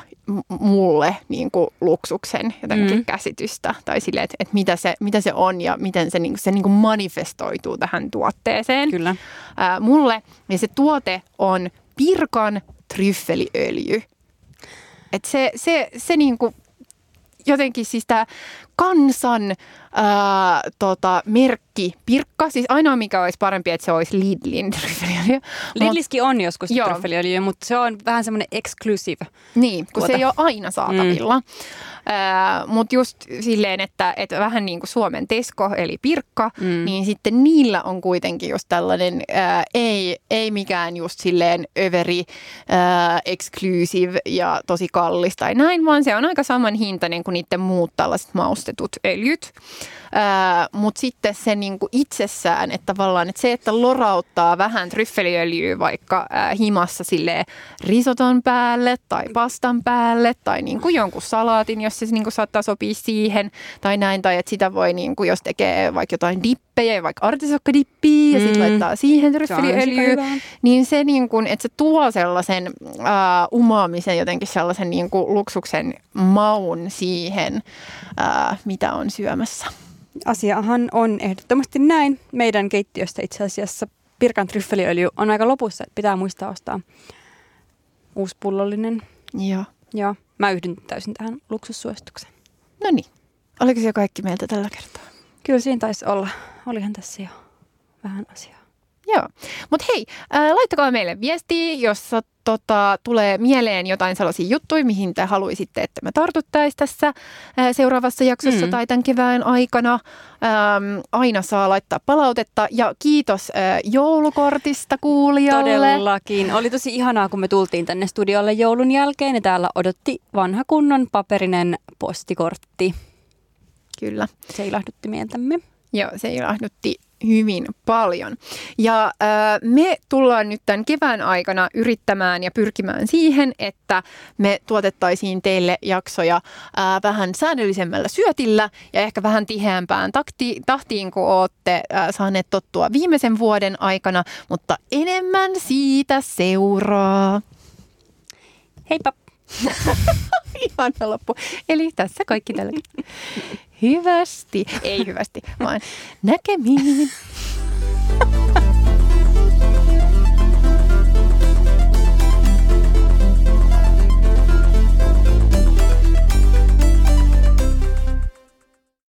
mulle niin kuin luksuksen jotenkin Mm. käsitystä tai sille, että, että mitä, se, mitä se on ja miten se, niin kuin, se niin kuin manifestoituu tähän tuotteeseen Kyllä. ää, mulle, niin se tuote on Pirkan tryffeliöljy. Et se, se, se niinku, jotenkin siis tämä kansan ää, tota, merkki Pirkka, siis ainoa mikä olisi parempi, että se olisi Lidlin tryffeliöljy. Lidliskin on joskus Joo. tryffeliöljy, mutta se on vähän semmoinen exclusive. Niin, kun tuote. se ei ole aina saatavilla. Mm. Mutta just silleen, että, että vähän niin kuin Suomen Tesco eli Pirkka, Mm. niin sitten niillä on kuitenkin just tällainen, ää, ei, ei mikään just silleen överi, ää, exclusive ja tosi kallis tai näin, vaan se on aika saman hintainen kuin niiden muut tällaiset maustetut öljyt. Mutta sitten se niinku itsessään, että tavallaan että se, että lorauttaa vähän tryffeliöljyä vaikka ää, himassa silleen risoton päälle tai pastan päälle tai niinku jonkun salaatin, jos se niinku saattaa sopia siihen tai näin. Tai että sitä voi, niinku, jos tekee vaikka jotain dippejä, vaikka artisokkadippiä ja sitten Mm. laittaa siihen tryffeliöljyä, niin se, niin kuin, että se tuo sellaisen ää, umaamisen, jotenkin sellaisen niin kuin luksuksen maun siihen, ää, mitä on syömässä. Asiahan on ehdottomasti näin. Meidän keittiöstä itse asiassa Pirkan tryffeliöljy on aika lopussa, että pitää muistaa ostaa uusi pullollinen. Joo. Joo, mä yhdyn täysin tähän luksussuositukseen. No niin. Oliko se jo kaikki meiltä tällä kertaa? Kyllä siinä taisi olla. Olihan tässä jo vähän asiaa. Joo. Mutta hei, ää, laittakaa meille viestiä, jos tota, tulee mieleen jotain sellaisia juttuja, mihin te haluaisitte, että me tartuttaisiin tässä ää, seuraavassa jaksossa Mm. tai tämän kevään aikana. Ähm, aina saa laittaa palautetta ja kiitos ää, joulukortista kuulijalle. Todellakin. Oli tosi ihanaa, kun me tultiin tänne studiolle joulun jälkeen ja täällä odotti vanha kunnon paperinen postikortti. Kyllä. Se ilahdutti mieltämme. Joo, se ilahdutti hyvin paljon. Ja äh, me tullaan nyt tämän kevään aikana yrittämään ja pyrkimään siihen, että me tuotettaisiin teille jaksoja äh, vähän säännöllisemmällä syötillä ja ehkä vähän tiheämpään takti, tahtiin, kun olette äh, saaneet tottua viimeisen vuoden aikana, mutta enemmän siitä seuraa. Heippa! [LAUGHS] Ihana loppu. Eli tässä kaikki tällä. [LAUGHS] Hyvästi. Ei hyvästi, vaan [LAUGHS] näkemiin. [LAUGHS]